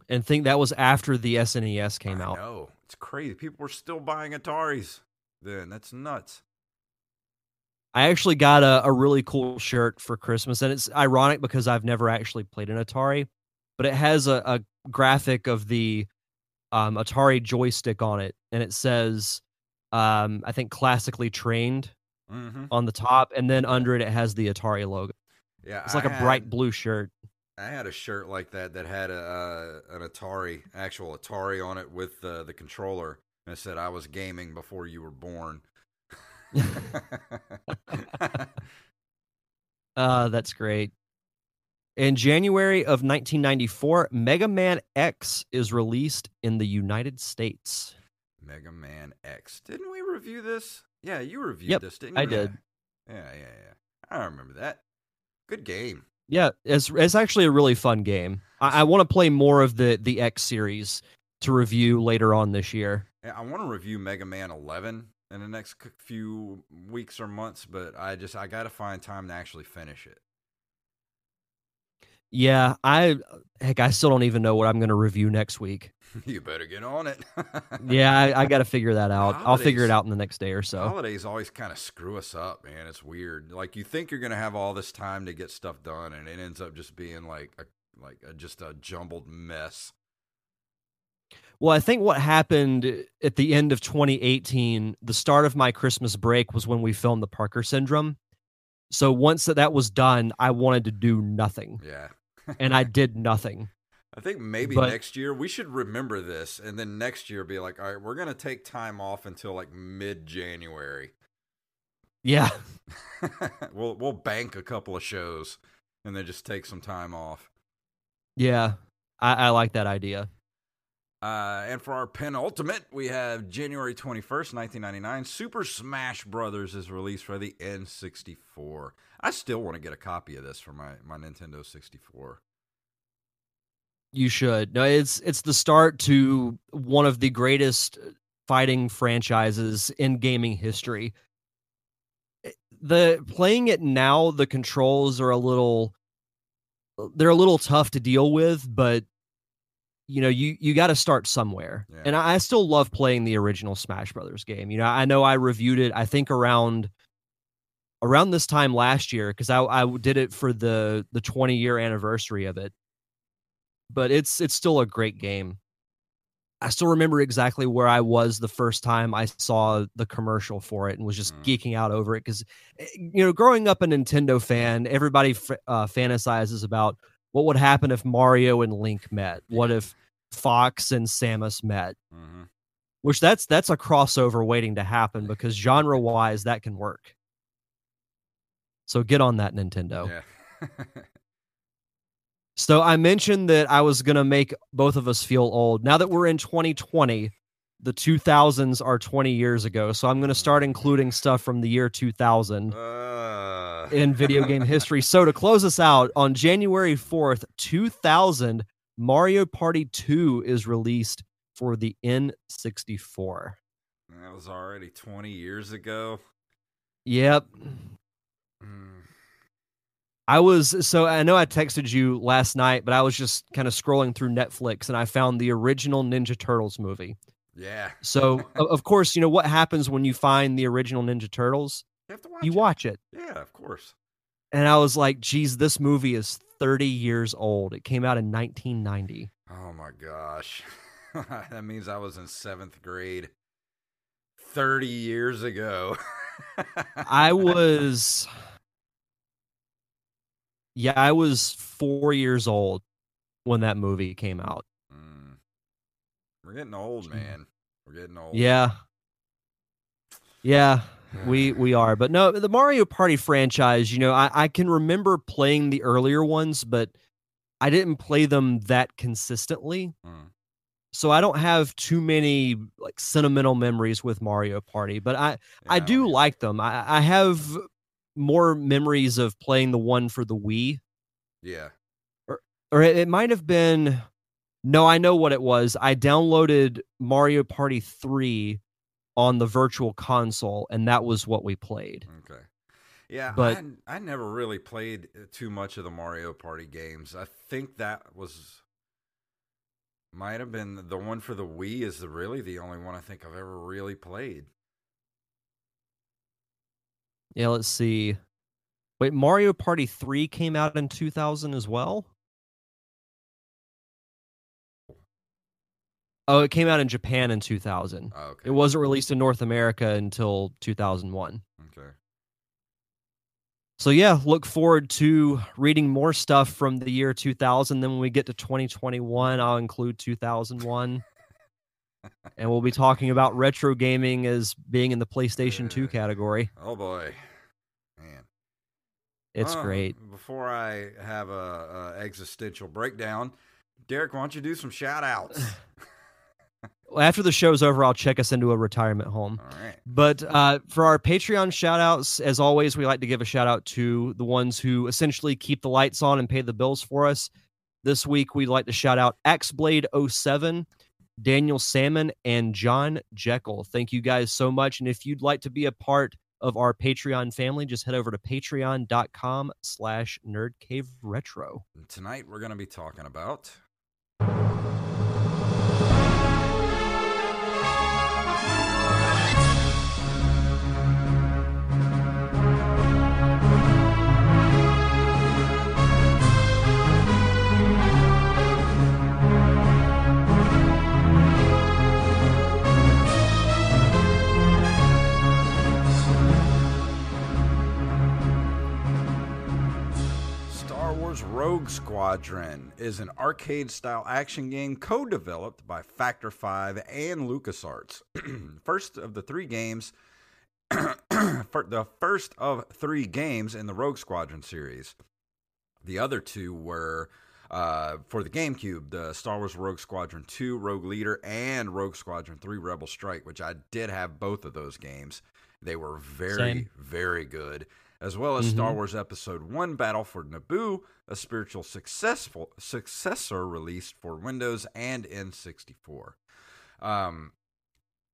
And think that was after the SNES came I out. know. It's crazy. People were still buying Ataris then. That's nuts. I actually got a, a really cool shirt for Christmas, and it's ironic because I've never actually played an Atari, but it has a, a graphic of the um, Atari joystick on it, and it says, um, I think, classically trained Mm-hmm. on the top, and then under it, it has the Atari logo. Yeah, It's like a a bright blue shirt. I had a shirt like that that had a uh, an Atari, actual Atari on it with uh, the controller, and it said, "I was gaming before you were born." (laughs) Uh, that's great. In January of 1994, Mega Man X is released in the United States. Mega Man X. Didn't we review this? Yeah, you reviewed Yep, this, didn't you? I did. Yeah, yeah, yeah. I remember that. Good game. Yeah, it's it's actually a really fun game. I, I want to play more of the the X series to review later on this year. Yeah, I want to review Mega Man 11 in the next few weeks or months, but I just I got to find time to actually finish it. Yeah, I heck, I still don't even know what I'm going to review next week. (laughs) you better get on it. (laughs) Yeah, I, I got to figure that out. I'll figure it out in the next day or so. Holidays always kind of screw us up, man. It's weird. Like you think you're gonna have all this time to get stuff done, and it ends up just being like a like a, just a jumbled mess. Well, I think what happened uh, at the end of 2018, the start of my Christmas break was when we filmed the Parker Syndrome. So once that, that was done, I wanted to do nothing, Yeah. And I did nothing. I think maybe But- next year we should remember this, and then next year be like, all right, we're gonna take time off until like mid January. Yeah, (laughs) we'll we'll bank a couple of shows, and then just take some time off. yeah, I, I like that idea. Uh, and for our penultimate, we have January 21st, 1999. Super Smash Brothers is released for the N64. I still want to get a copy of this for my, my Nintendo 64. You should. No, it's it's the start to one of the greatest fighting franchises in gaming history. Eh, The playing it now, the controls are a little they're a little tough to deal with, but you know, you you got to start somewhere. Yeah. And I, I still love playing the original Smash Brothers game. You know, I know I reviewed it I think around around this time last year cuz I I did it for the the 20 year anniversary of it but it's it's still a great game. I still remember exactly where I was the first time I saw the commercial for it and was just Mm. geeking out over it because, you know, growing up a Nintendo fan, everybody f- uh, fantasizes about what would happen if Mario and Link met. What if Fox and Samus met? Mm-hmm. Which that's that's a crossover waiting to happen because genre wise that can work. So get on that Nintendo. Yeah. (laughs) So I mentioned that I was going to make both of us feel old. Now that we're in 2020, the 2000s are 20 years ago. So I'm going to start including stuff from the year 2000 Uh, in video game (laughs) history. So to close us out, on January 4th, 2000, Mario Party 2 is released for the N64. That was already 20 years ago. Yep. Mm. I was so I know I texted you last night, but I was just kind of scrolling through Netflix and I found the original Ninja Turtles movie. Yeah. (laughs) So of course, you know what happens when you find the original Ninja Turtles? You have to watch You it. watch it. Yeah, of course. And I was like, geez, this movie is 30 years old. It came out in 1990. Oh my gosh. (laughs) that means I was in seventh grade 30 years ago. I (laughs) was Yeah, I was 4 years old when that movie came out. We're getting old, man. We're getting old. Yeah. Yeah, we we are. But no, the Mario Party franchise, you know, I, I can remember playing the earlier ones, but I didn't play them that consistently. Mm. So I don't have too many like sentimental memories with Mario Party, but I I Yeah, do don't like them. I, I have more memories of playing the one for the Wii, Yeah. or it, it might have been. No, I know what it was. I downloaded Mario Party 3 on the virtual console, and that was what we played. Okay. Yeah, But- I, I never really played uh, too much of the Mario Party games. I think that was might have been the one for the Wii is the, really the only one I think I've ever really played. Yeah, let's see. Wait, Mario Party 3 came out in 2000 as well? Oh, it came out in Japan in 2000. Oh, okay. It wasn't released in North America until 2001. Okay. So yeah, look forward to reading more stuff from the year 2000. Then when we get to 2021, I'll include 2001. (laughs) and we'll be talking about retro gaming as being in the PlayStation 2 category. Oh boy. Man. It's Uh, great. Before I have a, a existential breakdown, Derek, why don't you do some shout outs? (laughs) After the show's over, I'll check us into a retirement home. All right. But uh, for our Patreon shout outs, as always, we like to give a shout out to the ones who essentially keep the lights on and pay the bills for us. This week, we'd like to shout out Axblade07, Daniel Salmon, and John Jekyll. Thank you guys so much. And if you'd like to be a part of our Patreon family, just head over to patreon.com slash nerdcaveretro. Tonight we're going to be talking about Wars Rogue Squadron is an arcade style action game co developed by Factor 5 and LucasArts. (clears throat) first of the three games, (clears throat) the first of three games in the Rogue Squadron series. The other two were uh, for the GameCube, the Star Wars Rogue Squadron 2 Rogue Leader and Rogue Squadron 3 Rebel Strike, which I did have both of those games. They were very, Same. very good. As well as Star Wars Episode 1 Battle for Naboo, a spiritual successful successor released for Windows and N64. Um,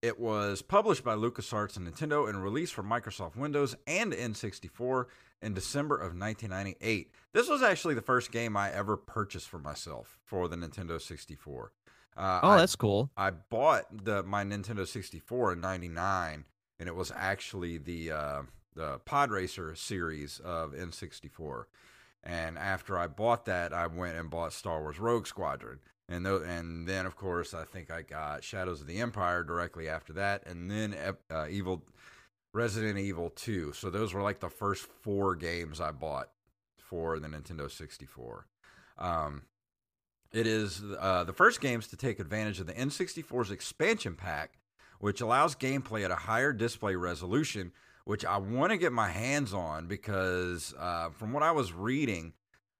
it was published by LucasArts and Nintendo and released for Microsoft Windows and N64 in December of 1998. This was actually the first game I ever purchased for myself for the Nintendo 64. Uh, Oh, I- that's cool. I bought the my Nintendo 64 in '99, and it was actually the uh, the Pod Racer series of N64. And after I bought that, I went and bought Star Wars Rogue Squadron, and tho- and then of course I think I got Shadows of the Empire directly after that, and then uh, Evil Resident Evil 2. So those were like the first four games I bought for the Nintendo 64. Um, it is uh, the first games to take advantage of the N64's expansion pack, which allows gameplay at a higher display resolution, which I want to get my hands on because uh, from what I was reading,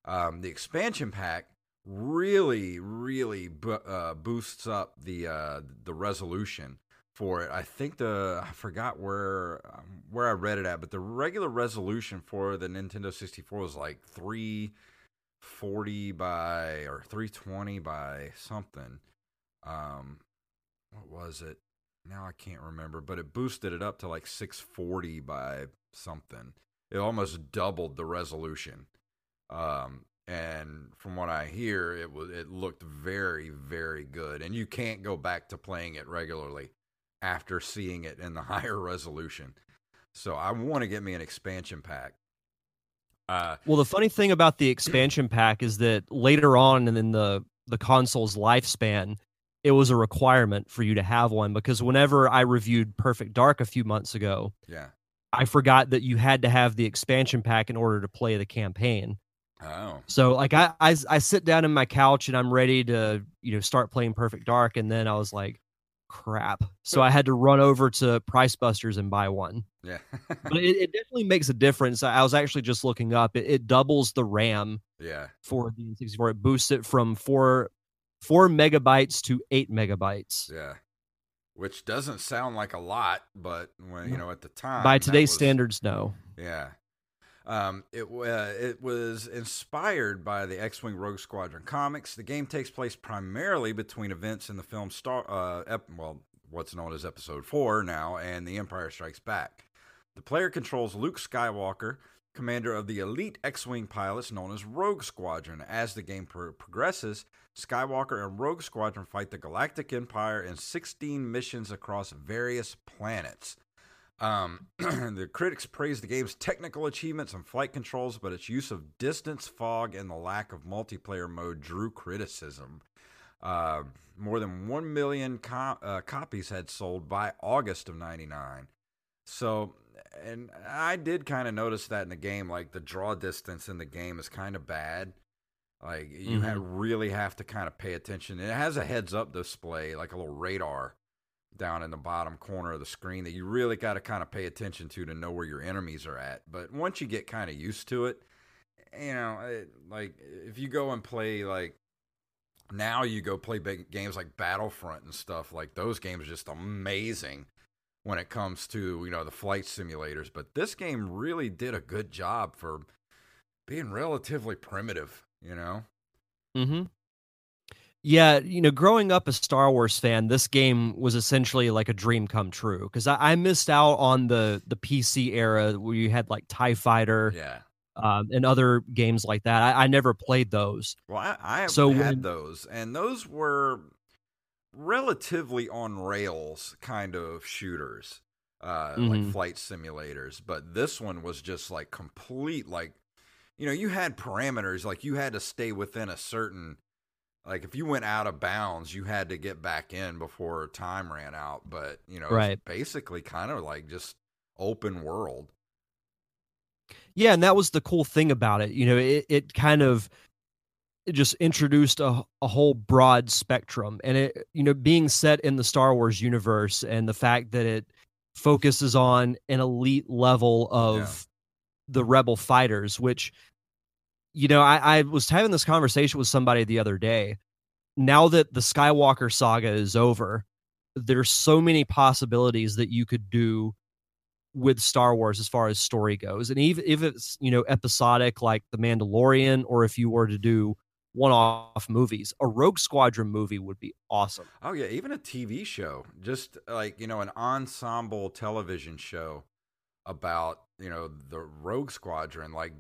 um, the expansion pack really, really bo- uh, boosts up the uh, the resolution for it. I think the I forgot where um, where I read it at, but the regular resolution for the Nintendo 64 was like 340 by or 320 by something. Um, what was it? Now I can't remember, but it boosted it up to like 640 by something. It almost doubled the resolution. Um, and from what I hear, it was it looked very very good. And you can't go back to playing it regularly after seeing it in the (laughs) higher resolution. So I want to get me an expansion pack. Uh, well, the funny thing about the expansion pack is that later on in the the console's lifespan, it was a requirement for you to have one because whenever I reviewed Perfect Dark a few months ago, yeah, I forgot that you had to have the expansion pack in order to play the campaign. Oh. So like I, I I sit down in my couch and I'm ready to, you know, start playing Perfect Dark and then I was like, crap. So I had to run over to Price Busters and buy one. Yeah. but (laughs) it, it, definitely makes a difference. I was actually just looking up. It, it doubles the RAM. Yeah. For the N64, it boosts it from four four megabytes to eight megabytes. Yeah. Which doesn't sound like a lot, but when you know at the time by today's was, standards, no. Yeah. Um, it uh, it was inspired by the X-wing Rogue Squadron comics. The game takes place primarily between events in the film Star, uh, ep- well, what's known as Episode Four now, and The Empire Strikes Back. The player controls Luke Skywalker, commander of the elite X-wing pilots known as Rogue Squadron. As the game pro- progresses, Skywalker and Rogue Squadron fight the Galactic Empire in 16 missions across various planets. Um, (clears throat) the critics praised the game's technical achievements and flight controls, but its use of distance fog and the lack of multiplayer mode drew criticism. Uh, more than 1 million co- uh, copies had sold by August of 99. So, and I did kind of notice that in the game, like the draw distance in the game is kind of bad. Like you mm-hmm. have, really have to kind of pay attention. It has a heads up display, like a little radar down in the bottom corner of the screen that you really got to kind of pay attention to to know where your enemies are at. But once you get kind of used to it, you know, it, like if you go and play like now you go play big games like Battlefront and stuff, like those games are just amazing when it comes to, you know, the flight simulators, but this game really did a good job for being relatively primitive, you know. mm-hmm Yeah, you know, growing up a Star Wars fan, this game was essentially like a dream come true because I, I, missed out on the the PC era where you had like Tie Fighter, yeah, um, and other games like that. I, I never played those. Well, I, I so had when, those, and those were relatively on rails kind of shooters, uh, mm-hmm. like flight simulators. But this one was just like complete, like you know, you had parameters, like you had to stay within a certain like if you went out of bounds, you had to get back in before time ran out. But you know, right. basically kind of like just open world. Yeah, and that was the cool thing about it. You know, it it kind of it just introduced a, a whole broad spectrum and it you know being set in the Star Wars universe and the fact that it focuses on an elite level of yeah. the rebel fighters which you know, I, I was having this conversation with somebody the other day. Now that the Skywalker saga is over, there's so many possibilities that you could do with Star Wars as far as story goes. And even if it's, you know, episodic like The Mandalorian, or if you were to do one off movies, a Rogue Squadron movie would be awesome. Oh, yeah. Even a TV show, just like, you know, an ensemble television show about, you know, the Rogue Squadron. Like,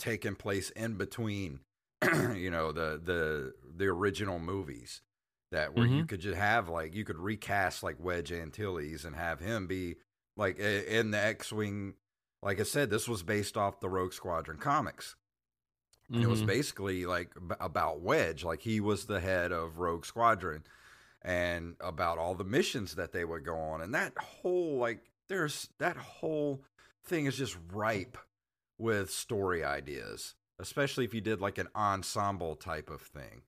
taking place in between (clears throat) you know the the the original movies that where mm-hmm. you could just have like you could recast like Wedge Antilles and have him be like in the X-wing like I said this was based off the Rogue Squadron comics. Mm-hmm. It was mm-hmm. basically like about Wedge like he was the head of Rogue Squadron and about all the missions that they would go on and that whole like there's that whole thing is just ripe with story ideas, especially if you did like an ensemble type of thing.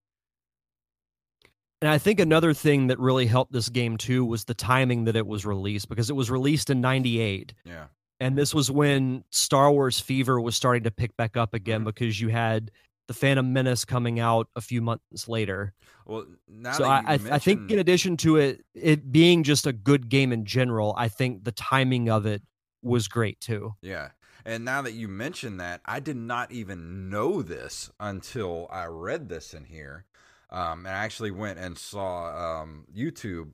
And I think another thing that really helped this game too was the timing that it was released because it was released in 98. Yeah. And this was when Star Wars fever was starting to pick back up again mm-hmm. because you had the Phantom Menace coming out a few months later. Well, so I, mentioned... I think in addition to it it being just a good game in general, I think the timing of it was great too. Yeah. And now that you mention that, I did not even know this until I read this in here. Um, and I actually went and saw um, YouTube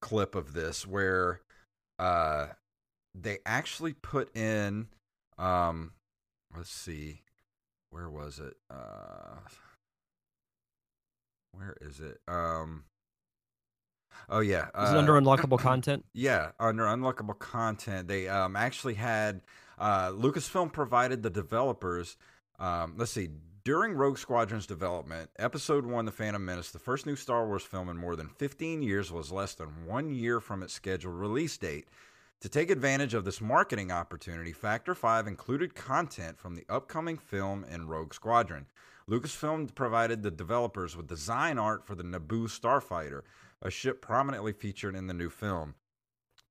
clip of this where uh, they actually put in, um, let's see, where was it? Uh, where is it? Um, oh yeah, Is it uh, under (clears throat) unlockable content? yeah, under unlockable content, they um, actually had uh, Lucasfilm provided the developers. Um, let's see, during Rogue Squadron's development, Episode One: The Phantom Menace, the first new Star Wars film in more than 15 years, was less than one year from its scheduled release date. To take advantage of this marketing opportunity, Factor 5 included content from the upcoming film and Rogue Squadron. Lucasfilm provided the developers with design art for the Naboo Starfighter, a ship prominently featured in the new film.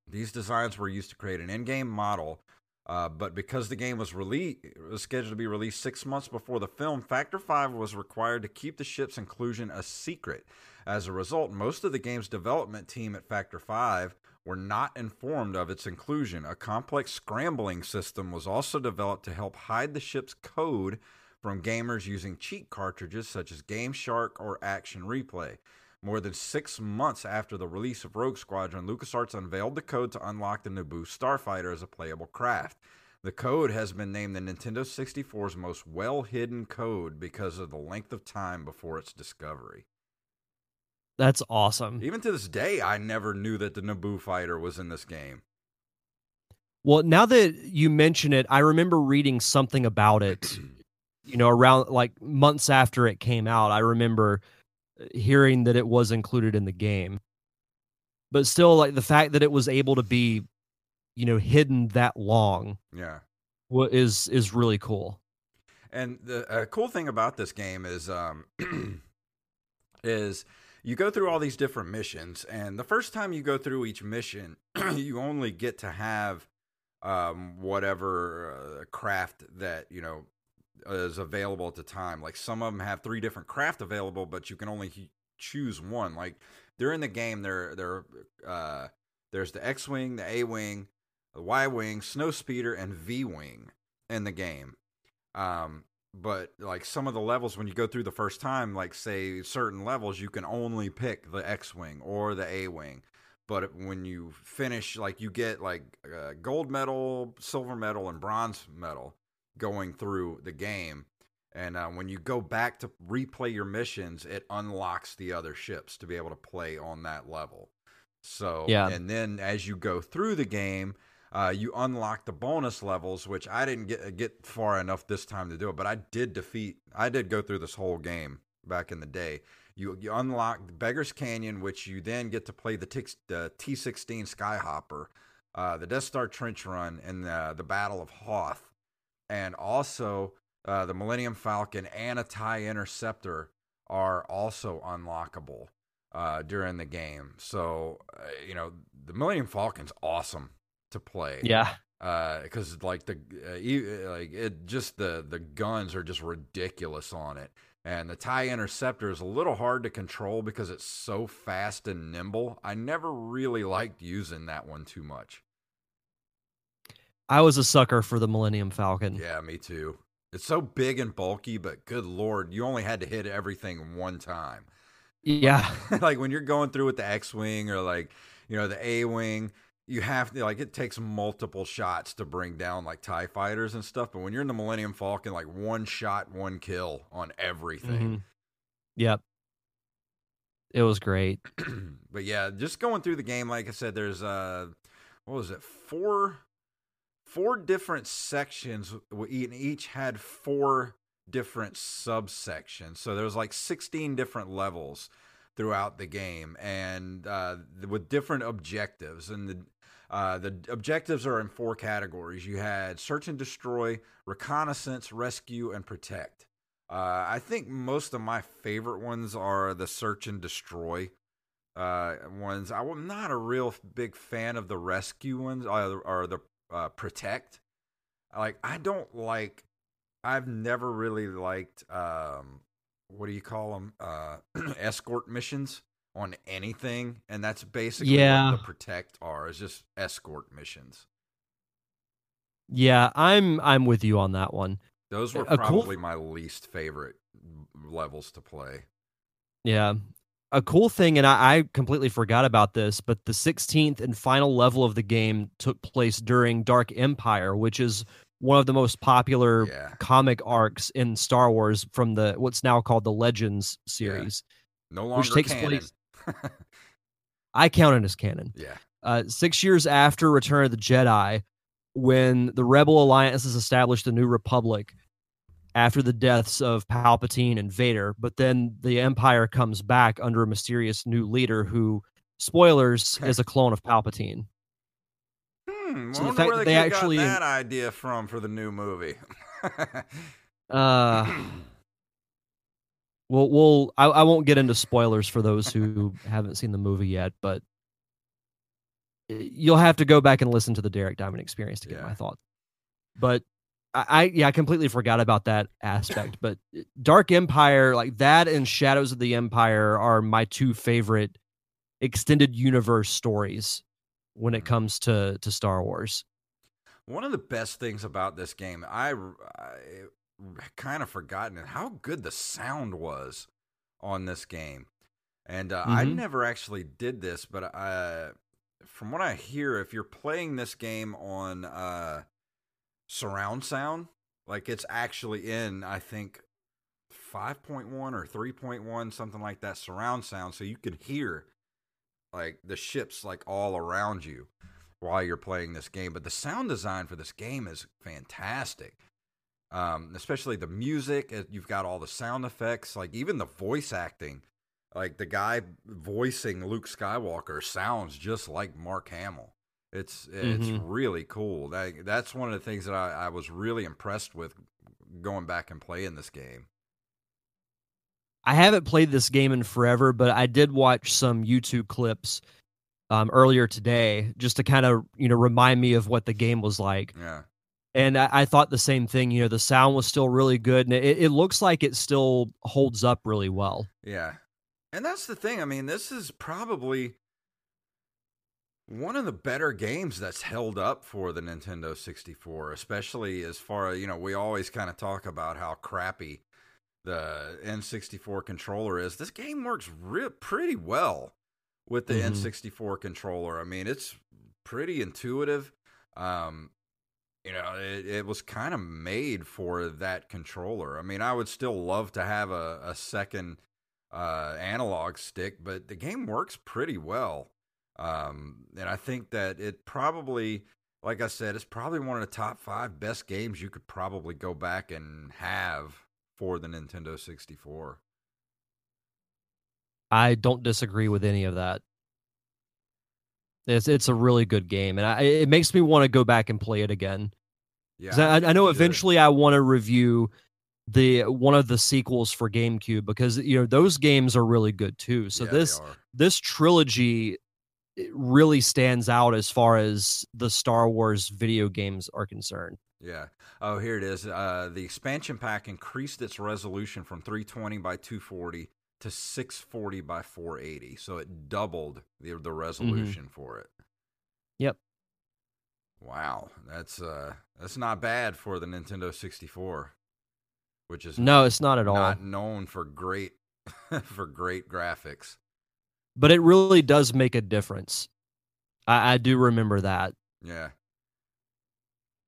These designs were used to create an in-game model, uh, but because the game was was scheduled to be released six months before the film, Factor Five was required to keep the ship's inclusion a secret. As a result, most of the game's development team at Factor Five were not informed of its inclusion. A complex scrambling system was also developed to help hide the ship's code from gamers using cheat cartridges such as GameShark or Action Replay. More than six months after the release of Rogue Squadron, LucasArts unveiled the code to unlock the Naboo Starfighter as a playable craft. The code has been named the Nintendo 64's most well hidden code because of the length of time before its discovery. That's awesome. Even to this day, I never knew that the Naboo fighter was in this game. Well, now that you mention it, I remember reading something about it. You know, around like months after it came out, I remember uh, hearing that it was included in the game. But still, like the fact that it was able to be, you know, hidden that long, Yeah. is is really cool. And the uh, cool thing about this game is, um, (clears throat) is you go through all these different missions, and the first time you go through each mission, (clears throat) you only get to have um, whatever uh, craft that you know is available at the time. Like some of them have three different craft available, but you can only he- choose one. Like during the game, there there uh, there's the X wing, the A wing, the Y wing, Snow Speeder, and V wing in the game. Um, but like some of the levels, when you go through the first time, like say certain levels, you can only pick the X wing or the A wing. But when you finish, like you get like uh, gold medal, silver medal, and bronze medal going through the game. And uh, when you go back to replay your missions, it unlocks the other ships to be able to play on that level. So, Yeah. and then as you go through the game, uh, you unlock the bonus levels, which I didn't get get far enough this time to do it, but I did defeat. I did go through this whole game back in the day. You you unlock Beggar's Canyon, which you then get to play the T sixteen Skyhopper, uh, the Death Star Trench Run, and the, the Battle of Hoth, and also uh, the Millennium Falcon and a Tie Interceptor are also unlockable uh, during the game. So uh, you know the Millennium Falcon's awesome to play Yeah. Uh because like the uh, e- like it just the the guns are just ridiculous on it and the tie interceptor is a little hard to control because it's so fast and nimble i never really liked using that one too much I was a sucker for the Millennium Falcon. yeah me too it's so big and bulky but good lord you only had to hit everything one time Yeah. (laughs) like when you're going through with the X-wing or like you know the A-wing, you have to like it takes multiple shots to bring down like Tie fighters and stuff. But when you're in the Millennium Falcon, like one shot, one kill on everything. Mhm. Yep. It was great. (clears throat) but yeah, just going through the game, like I said, there's uh, what was it, four, four different sections. and Each had four different subsections, so there was like 16 different levels throughout the game, and uh, with different objectives. And the uh, the objectives are in four categories. You had search and destroy, reconnaissance, rescue, and protect. Uh, I think most of my favorite ones are the search and destroy uh, ones. I'm not a real big fan of the rescue ones or, or the uh, protect. Like I don't like. I've never really liked. Um, what do you call them? Uh, (clears throat) escort missions on anything, and that's basically Yeah. what the protect are. Is just escort missions. Yeah, I'm I'm with you on that one. Those were A cool- probably my least favorite levels to play. Yeah. a cool thing, and I, I completely forgot about this, but the 16th and final level of the game took place during Dark Empire, which is one of the most popular Yeah. comic arcs in Star Wars from the what's now called the Legends series. No longer takes canon. place- (laughs) I count it as canon. yeah. Uh, six years after Return of the Jedi, when the Rebel Alliance has established the new republic after the deaths of Palpatine and Vader, but then the Empire comes back under a mysterious new leader who, spoilers, is a clone of Palpatine. Hmm, So the fact where that they, they could've got that idea from for the new movie. (laughs) Uh, (clears throat) we'll, we'll I, I won't get into spoilers for those who haven't seen the movie yet, but uh, you'll have to go back and listen to the Derek Diamond Experience to get Yeah. my thoughts. But I, I yeah, I completely forgot about that aspect. But uh, Dark Empire, like that, and Shadows of the Empire are my two favorite extended universe stories when it Mhm. comes to to Star Wars. One of the best things about this game, I, I kind of forgotten it, how good the sound was on this game. And uh, I Mhm. never actually did this, but uh, from what I hear, if you're playing this game on uh, surround sound, like it's actually in, I think, 5.1 or 3.1, something like that, surround sound, so you can hear like the ships like all around you while you're playing this game. But the sound design for this game is fantastic. Um, especially the music. uh, You've got all the sound effects, like even the voice acting. Like the guy voicing Luke Skywalker sounds just like Mark Hamill. It's it's Mhm. really cool. That, that's one of the things that I, I was really impressed with going back and playing this game. I haven't played this game in forever, but I did watch some YouTube clips um, earlier today just to kind of you know remind me of what the game was like. Yeah. And I, I thought the same thing. You know, the sound was still really good, and it, it looks like it still holds up really well. Yeah. And that's the thing. I mean, this is probably one of the better games that's held up for the Nintendo 64, especially as far as, you know, we always kind of talk about how crappy the N64 controller is. This game works re- pretty well with the Mhm. N64 controller. I mean, it's pretty intuitive. Um, you know, it, it was kind of made for that controller. I mean, I would still love to have a, a second uh, analog stick, but the game works pretty well. Um, and I think that it probably, like I said, it's probably one of the top five best games you could probably go back and have for the Nintendo 64. I don't disagree with any of that. It's it's a really good game, and I, it makes me want to go back and play it again. Yeah, I, I know eventually I want to review the one of the sequels for GameCube because you know those games are really good too. So Yeah, this this trilogy really stands out as far as the Star Wars video games are concerned. Yeah. Oh, here it is. Uh, the expansion pack increased its resolution from 320 by 240 to 640 by 480. So it doubled the the resolution for it. Wow, that's uh that's not bad for the Nintendo 64, which is No, it's not at all. not known for great (laughs) for great graphics. but it really does make a difference. I, I do remember that. Yeah.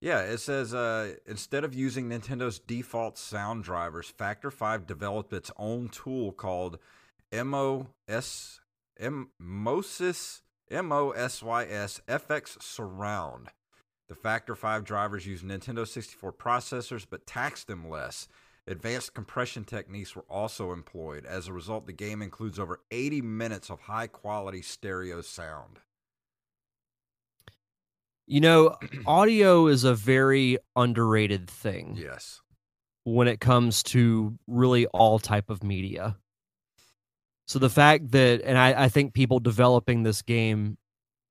Yeah, it says uh, instead of using Nintendo's default sound drivers, Factor 5 developed its own tool called MOS M- MOSYS MOSYS FX Surround. The Factor 5 drivers use Nintendo 64 processors but taxed them less. Advanced compression techniques were also employed. As a result, the game includes over 80 minutes of high quality stereo sound. You know, (clears throat) audio is a very underrated thing Yes. when it comes to really all type of media. So the fact that, and I, I think people developing this game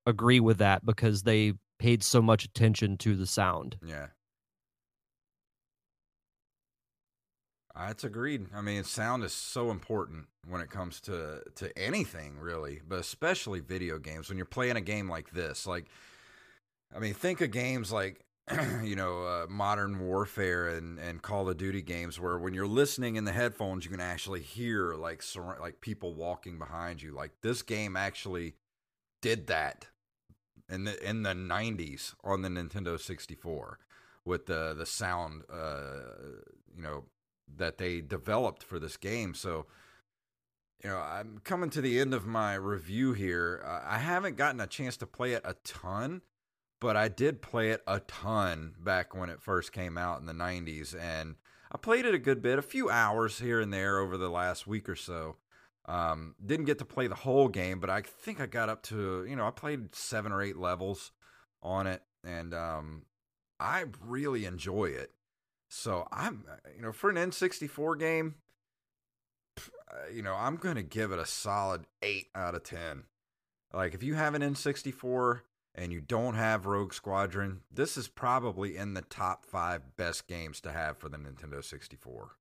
agree with that because they paid so much attention to the sound. Yeah. That's agreed. I mean, sound is so important when it comes to to anything really, but especially video games. When you're playing a game like this, like, I mean, think of games like (clears throat) you know, uh, modern warfare and, and Call of Duty games where when you're listening in the headphones, you can actually hear like sur- like people walking behind you. Like this game actually did that in the in the 90s on the Nintendo 64 with the the sound uh, you know that they developed for this game. So you know, I'm coming to the end of my review here. Uh, I haven't gotten a chance to play it a ton, but I did play it a ton back when it first came out in the 90s. And I played it a good bit, a few hours here and there over the last week or so. Um, didn't get to play the whole game, but I think I got up to, you know, I played seven or eight levels on it. And um, I really enjoy it. So I'm, you know, for an N64 game, uh, you know, I'm to give it a solid 8 out of 10. Like, if you have an N64 and you don't have Rogue Squadron, this is probably in the top five best games to have for the Nintendo 64.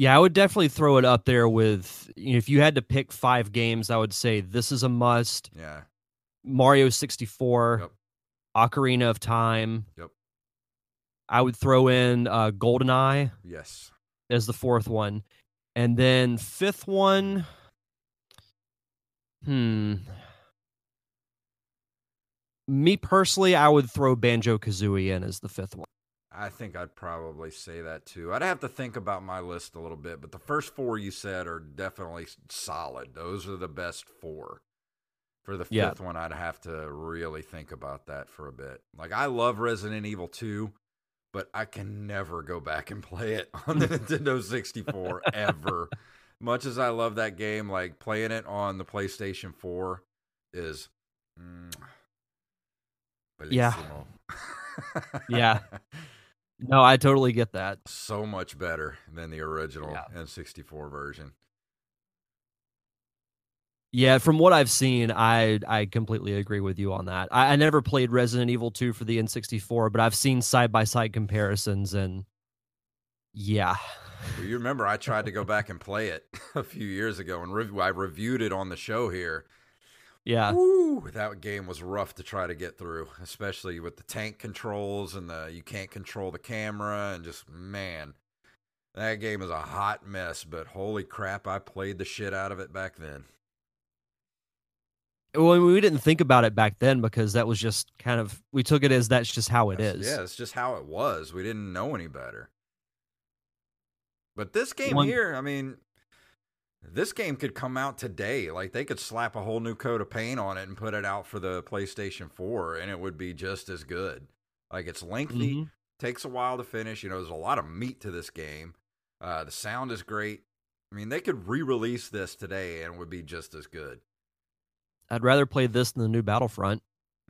Yeah, I would definitely throw it up there with you know, if you had to pick five games, I would say this is a must. Yeah. Mario 64, Yep. Ocarina of Time. Yep. I would throw in uh, GoldenEye Yes. as the fourth one. And then fifth one, hmm. Me personally, I would throw Banjo Kazooie in as the fifth one. I think I'd probably say that too. I'd have to think about my list a little bit, but the first four you said are definitely solid. Those are the best four. For the fifth Yeah. one, I'd have to really think about that for a bit. Like I love Resident Evil 2, but I can never go back and play it (laughs) on the (laughs) Nintendo 64 ever. Much as I love that game, like playing it on the PlayStation 4 is mm, Yeah. (laughs) Yeah. No, I totally get that. so much better than the original Yeah. N64 version. Yeah, from what I've seen, I I completely agree with you on that. I, I never played Resident Evil 2 for the N64, but I've seen side by side comparisons, and yeah, Well, you remember I tried to go back and play it (laughs) a few years ago, and rev- I reviewed it on the show here. Yeah, Woo, that game was rough to try to get through, especially with the tank controls and the you can't control the camera, and just man, that game is a hot mess. But holy crap, I played the shit out of it back then. Well, we didn't think about it back then because that was just kind of we took it as that's just how it That's- is. Yeah, it's just how it was. We didn't know any better. But this game One- here, I mean, this game could come out today. Like they could slap a whole new coat of paint on it and put it out for the PlayStation 4 and it would be just as good. Like it's lengthy, Mhm. takes a while to finish. You know, there's a lot of meat to this game. Uh, the sound is great. I mean, they could re-release this today and it would be just as good. I'd rather play this than the new Battlefront.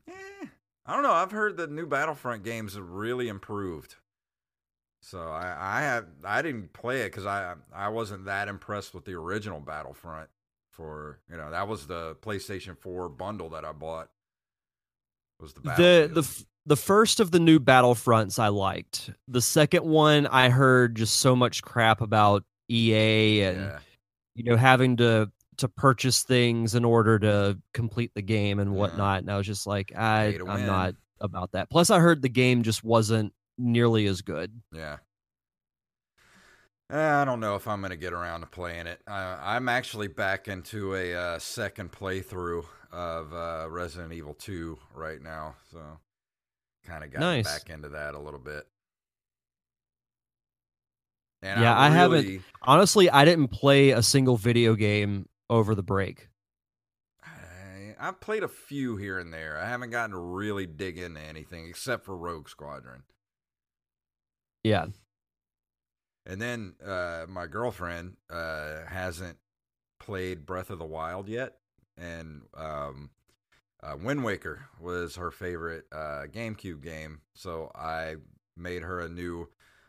Eh, I don't know. I've heard the new Battlefront games have really improved. So I, I have I didn't play it because I I wasn't that impressed with the original Battlefront. For you know that was the PlayStation Four bundle that I bought. Was the The the f- the first of the new Battlefronts I liked. The second one I heard just so much crap about EA and yeah you know having to to purchase things in order to complete the game and Yeah. whatnot. And I was just like, I I'm win. not about that. Plus, I heard the game just wasn't nearly as good. yeah. I don't know if I'm gonna get around to playing it. Uh, I'm actually back into a uh, second playthrough of uh, Resident Evil 2 right now, so kind of got Nice. back into that a little bit. And Yeah, I haven't- Honestly, I didn't play a single video game over the break. I, I've played a few here and there. I haven't gotten to really dig into anything except for Rogue Squadron. Yeah. And then uh, my girlfriend uh, hasn't played Breath of the Wild yet, and um, uh, Wind Waker was her favorite uh, GameCube game. So I made her a new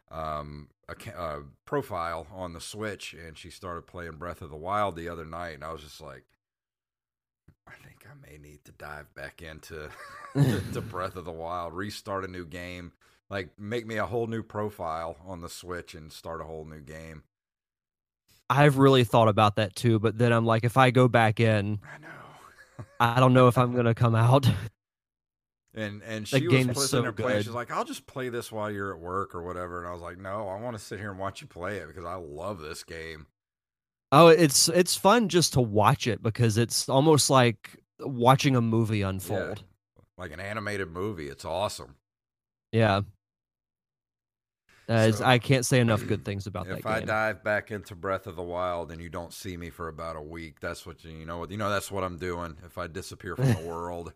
um, acc- uh, profile on the Switch, and she started playing Breath of the Wild the other night, and I was just like, I think I may need to dive back into (laughs) to Breath of the Wild, restart a new game, like make me a whole new profile on the Switch and start a whole new game. I've really thought about that too, but then I'm like, if I go back in, I know. (laughs) I don't know if I'm gonna come out. And and she was is so her play. good. She's like, I'll just play this while you're at work or whatever. And I was like, No, I want to sit here and watch you play it because I love this game. Oh, it's it's fun just to watch it because it's almost like watching a movie unfold. Like an animated movie. It's awesome. Yeah. Uh, So- I can't say enough good things about that. if I game. dive back into Breath of the Wild and you don't see me for about a week, that's what you, you know. You know that's what I'm doing. If I disappear from the (laughs) world.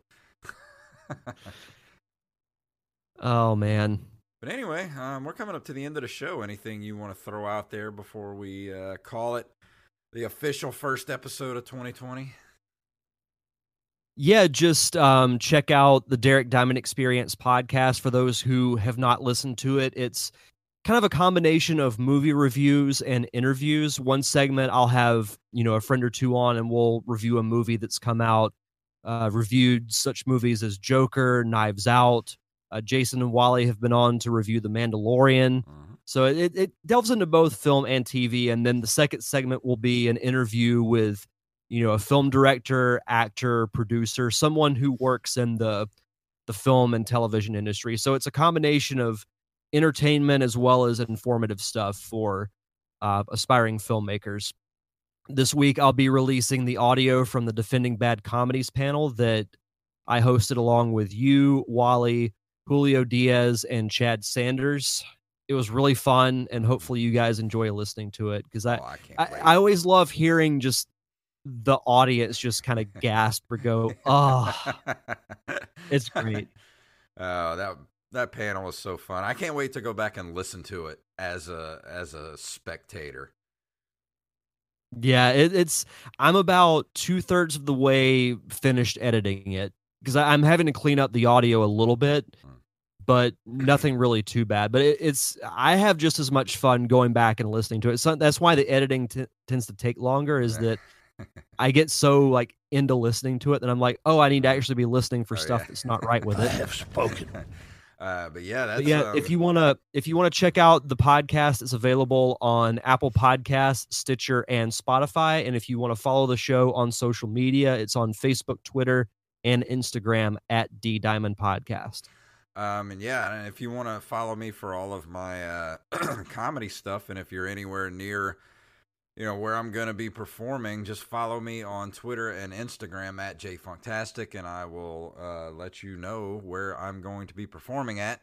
Oh man. But anyway, um, we're coming up to the end of the show. Anything you want to throw out there before we uh, call it the official first episode of 2020? Yeah, just um, check out the Derek Diamond Experience podcast for those who have not listened to it. It's kind of a combination of movie reviews and interviews. One segment I'll have, you know, a friend or two on and we'll review a movie that's come out. Uh, reviewed such movies as Joker, Knives Out. Uh, Jason and Wally have been on to review The Mandalorian. So it, it delves into both film and TV. And then the second segment will be an interview with, you know, a film director, actor, producer, someone who works in the the film and television industry. So it's a combination of entertainment as well as informative stuff for uh, aspiring filmmakers. This week, I'll be releasing the audio from the Defending Bad Comedies panel that I hosted along with you, Wally, Julio Diaz, and Chad Sanders. It was really fun, and hopefully, you guys enjoy listening to it because I, Oh, I I. I always love hearing just the audience just kind of gasp or go, "Oh, (laughs) it's great." Oh, that that panel was so fun. I can't wait to go back and listen to it as a as a spectator. Yeah, it, it's. I'm about two thirds of the way finished editing it because I'm having to clean up the audio a little bit, Hmm. but nothing really too bad. But it, it's. I have just as much fun going back and listening to it. So that's why the editing t- tends to take longer. Is that (laughs) I get so like into listening to it that I'm like, oh, I need to actually be listening for Oh, stuff yeah. that's not right with it. (laughs) I have spoken. Uh, but yeah, that's But yeah, um, if you want to if you want to check out the podcast, it's available on Apple Podcasts, Stitcher, and Spotify. And if you want to follow the show on social media, it's on Facebook, Twitter, and Instagram at D Diamond Podcast. Um, and yeah, and if you want to follow me for all of my uh, (clears throat) comedy stuff, and if you're anywhere near, you know, where I'm going to be performing, just follow me on Twitter and Instagram at jfunktastic, and I will uh, let you know where I'm going to be performing at.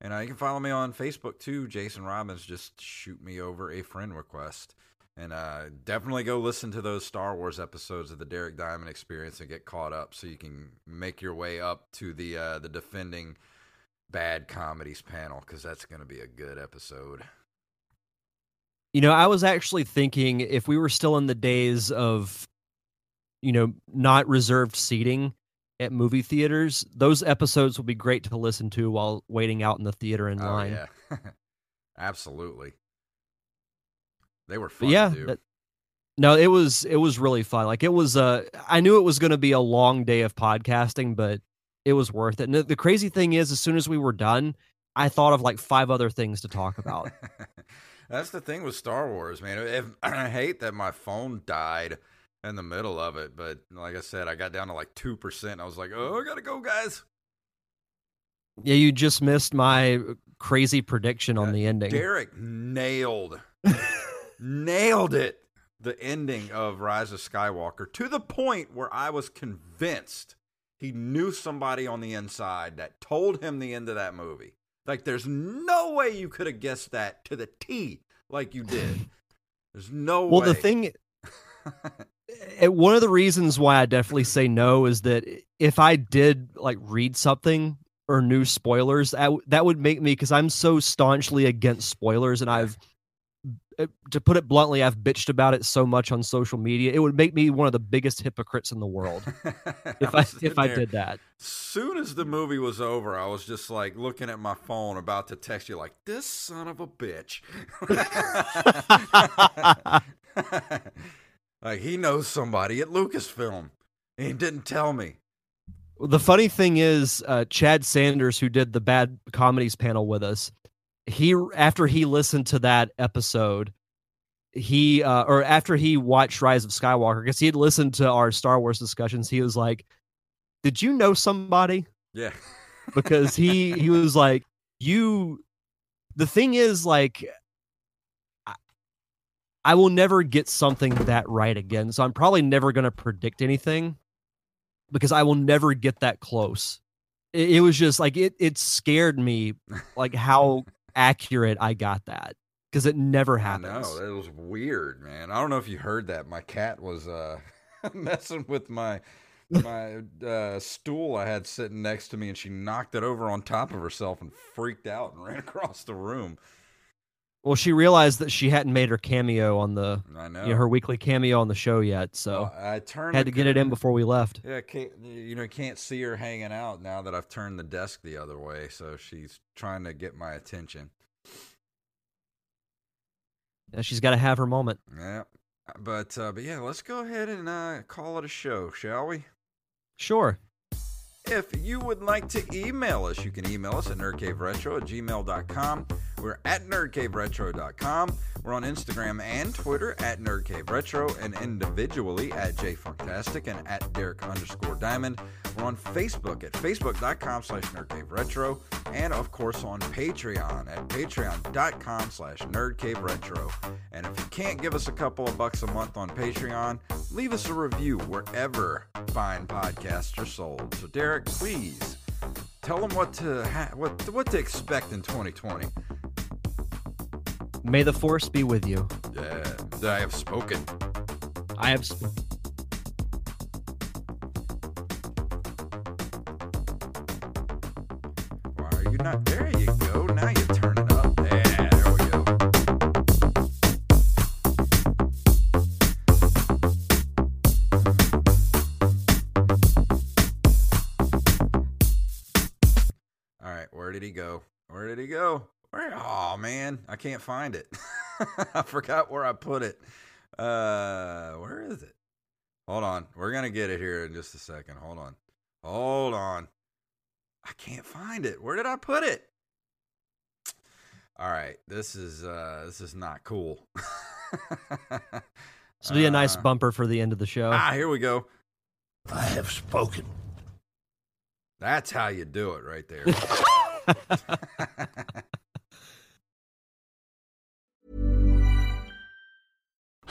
And uh, you can follow me on Facebook too, Jason Robbins. Just shoot me over a friend request. And uh, definitely go listen to those Star Wars episodes of the Derek Diamond Experience and get caught up, so you can make your way up to the uh, the defending bad comedies panel because that's going to be a good episode. You know, I was actually thinking if we were still in the days of, you know, not reserved seating at movie theaters, those episodes would be great to listen to while waiting out in the theater in Oh line. yeah, (laughs) absolutely. They were But fun yeah, that- no, it was it was really fun. Like it was uh I knew it was going to be a long day of podcasting, but it was worth it. And the, the crazy thing is as soon as we were done, I thought of like five other things to talk about. (laughs) That's the thing with Star Wars, man. If, (clears throat) I hate that my phone died in the middle of it, but like I said, I got down to like two percent. I was like, "Oh, I gotta go, guys." yeah, you just missed my crazy prediction on Uh, the ending. Derek nailed, (laughs) nailed it. The ending of Rise of Skywalker to the point where I was convinced he knew somebody on the inside that told him the end of that movie. Like, there's no way you could have guessed that to the T like you did. (laughs) There's no way well, way. the thing (laughs) eh, one of the reasons why I definitely say no is that if I did like read something or knew spoilers, that, that would make me because I'm so staunchly against spoilers, and I've to put it bluntly, I've bitched about it so much on social media. It would make me one of the biggest hypocrites in the world (laughs) if I was if I there. did that. Soon as the movie was over, I was just like looking at my phone, about to text you, like, this son of a bitch. (laughs) like, he knows somebody at Lucasfilm. And he didn't tell me. The funny thing is, uh, Chad Sanders, who did the bad comedies panel with us, he after he listened to that episode, he uh, or after he watched Rise of Skywalker, because he had listened to our Star Wars discussions, he was like, "Did you know somebody?" Yeah. because he he was like, "You." The thing is, like, I, I will never get something that right again, so I'm probably never going to predict anything because I will never get that close. It, it was just like it it scared me, like how accurate I got that because it never happens. know that was weird, man. I don't know if you heard that. My cat was uh, (laughs) messing with my my uh, stool I had sitting next to me, and she knocked it over on top of herself and freaked out and (laughs) ran across the room. Well, she realized that she hadn't made her cameo on the I know. you know, her weekly cameo on the show yet, so Well, I turned had to get it in before we left. Yeah, can't, you know, can't see her hanging out now that I've turned the desk the other way, so she's trying to get my attention. Yeah, she's got to have her moment. Yeah, but uh, but yeah, let's go ahead and uh, call it a show, shall we? Sure. If you would like to email us, you can email us at nerdcaveretro at gmail.com. We're at nerdcaveretro.com. We're on Instagram and Twitter at nerdcaveretro and individually at jfunktastic and at Derek underscore diamond. We're on Facebook at facebook.com slash nerdcaveretro and of course on Patreon at patreon.com slash nerdcaveretro. And if you can't give us a couple of bucks a month on Patreon, leave us a review wherever fine podcasts are sold. So Derek, please tell them what to ha- what what to expect in 2020. May the force be with you. Yeah, I have spoken. I have. Sp- Why are you not? There you go. Now you turn it up. Yeah, there we go. All right, where did he go? Where did he go? Where? Oh man, I can't find it. (laughs) I forgot where I put it. Uh, where is it? Hold on, we're gonna get it here in just a second. Hold on, hold on. I can't find it. Where did I put it? All right, this is uh this is not cool. (laughs) this will be a nice Uh, bumper for the end of the show. Ah, here we go. I have spoken. That's how you do it right there. (laughs)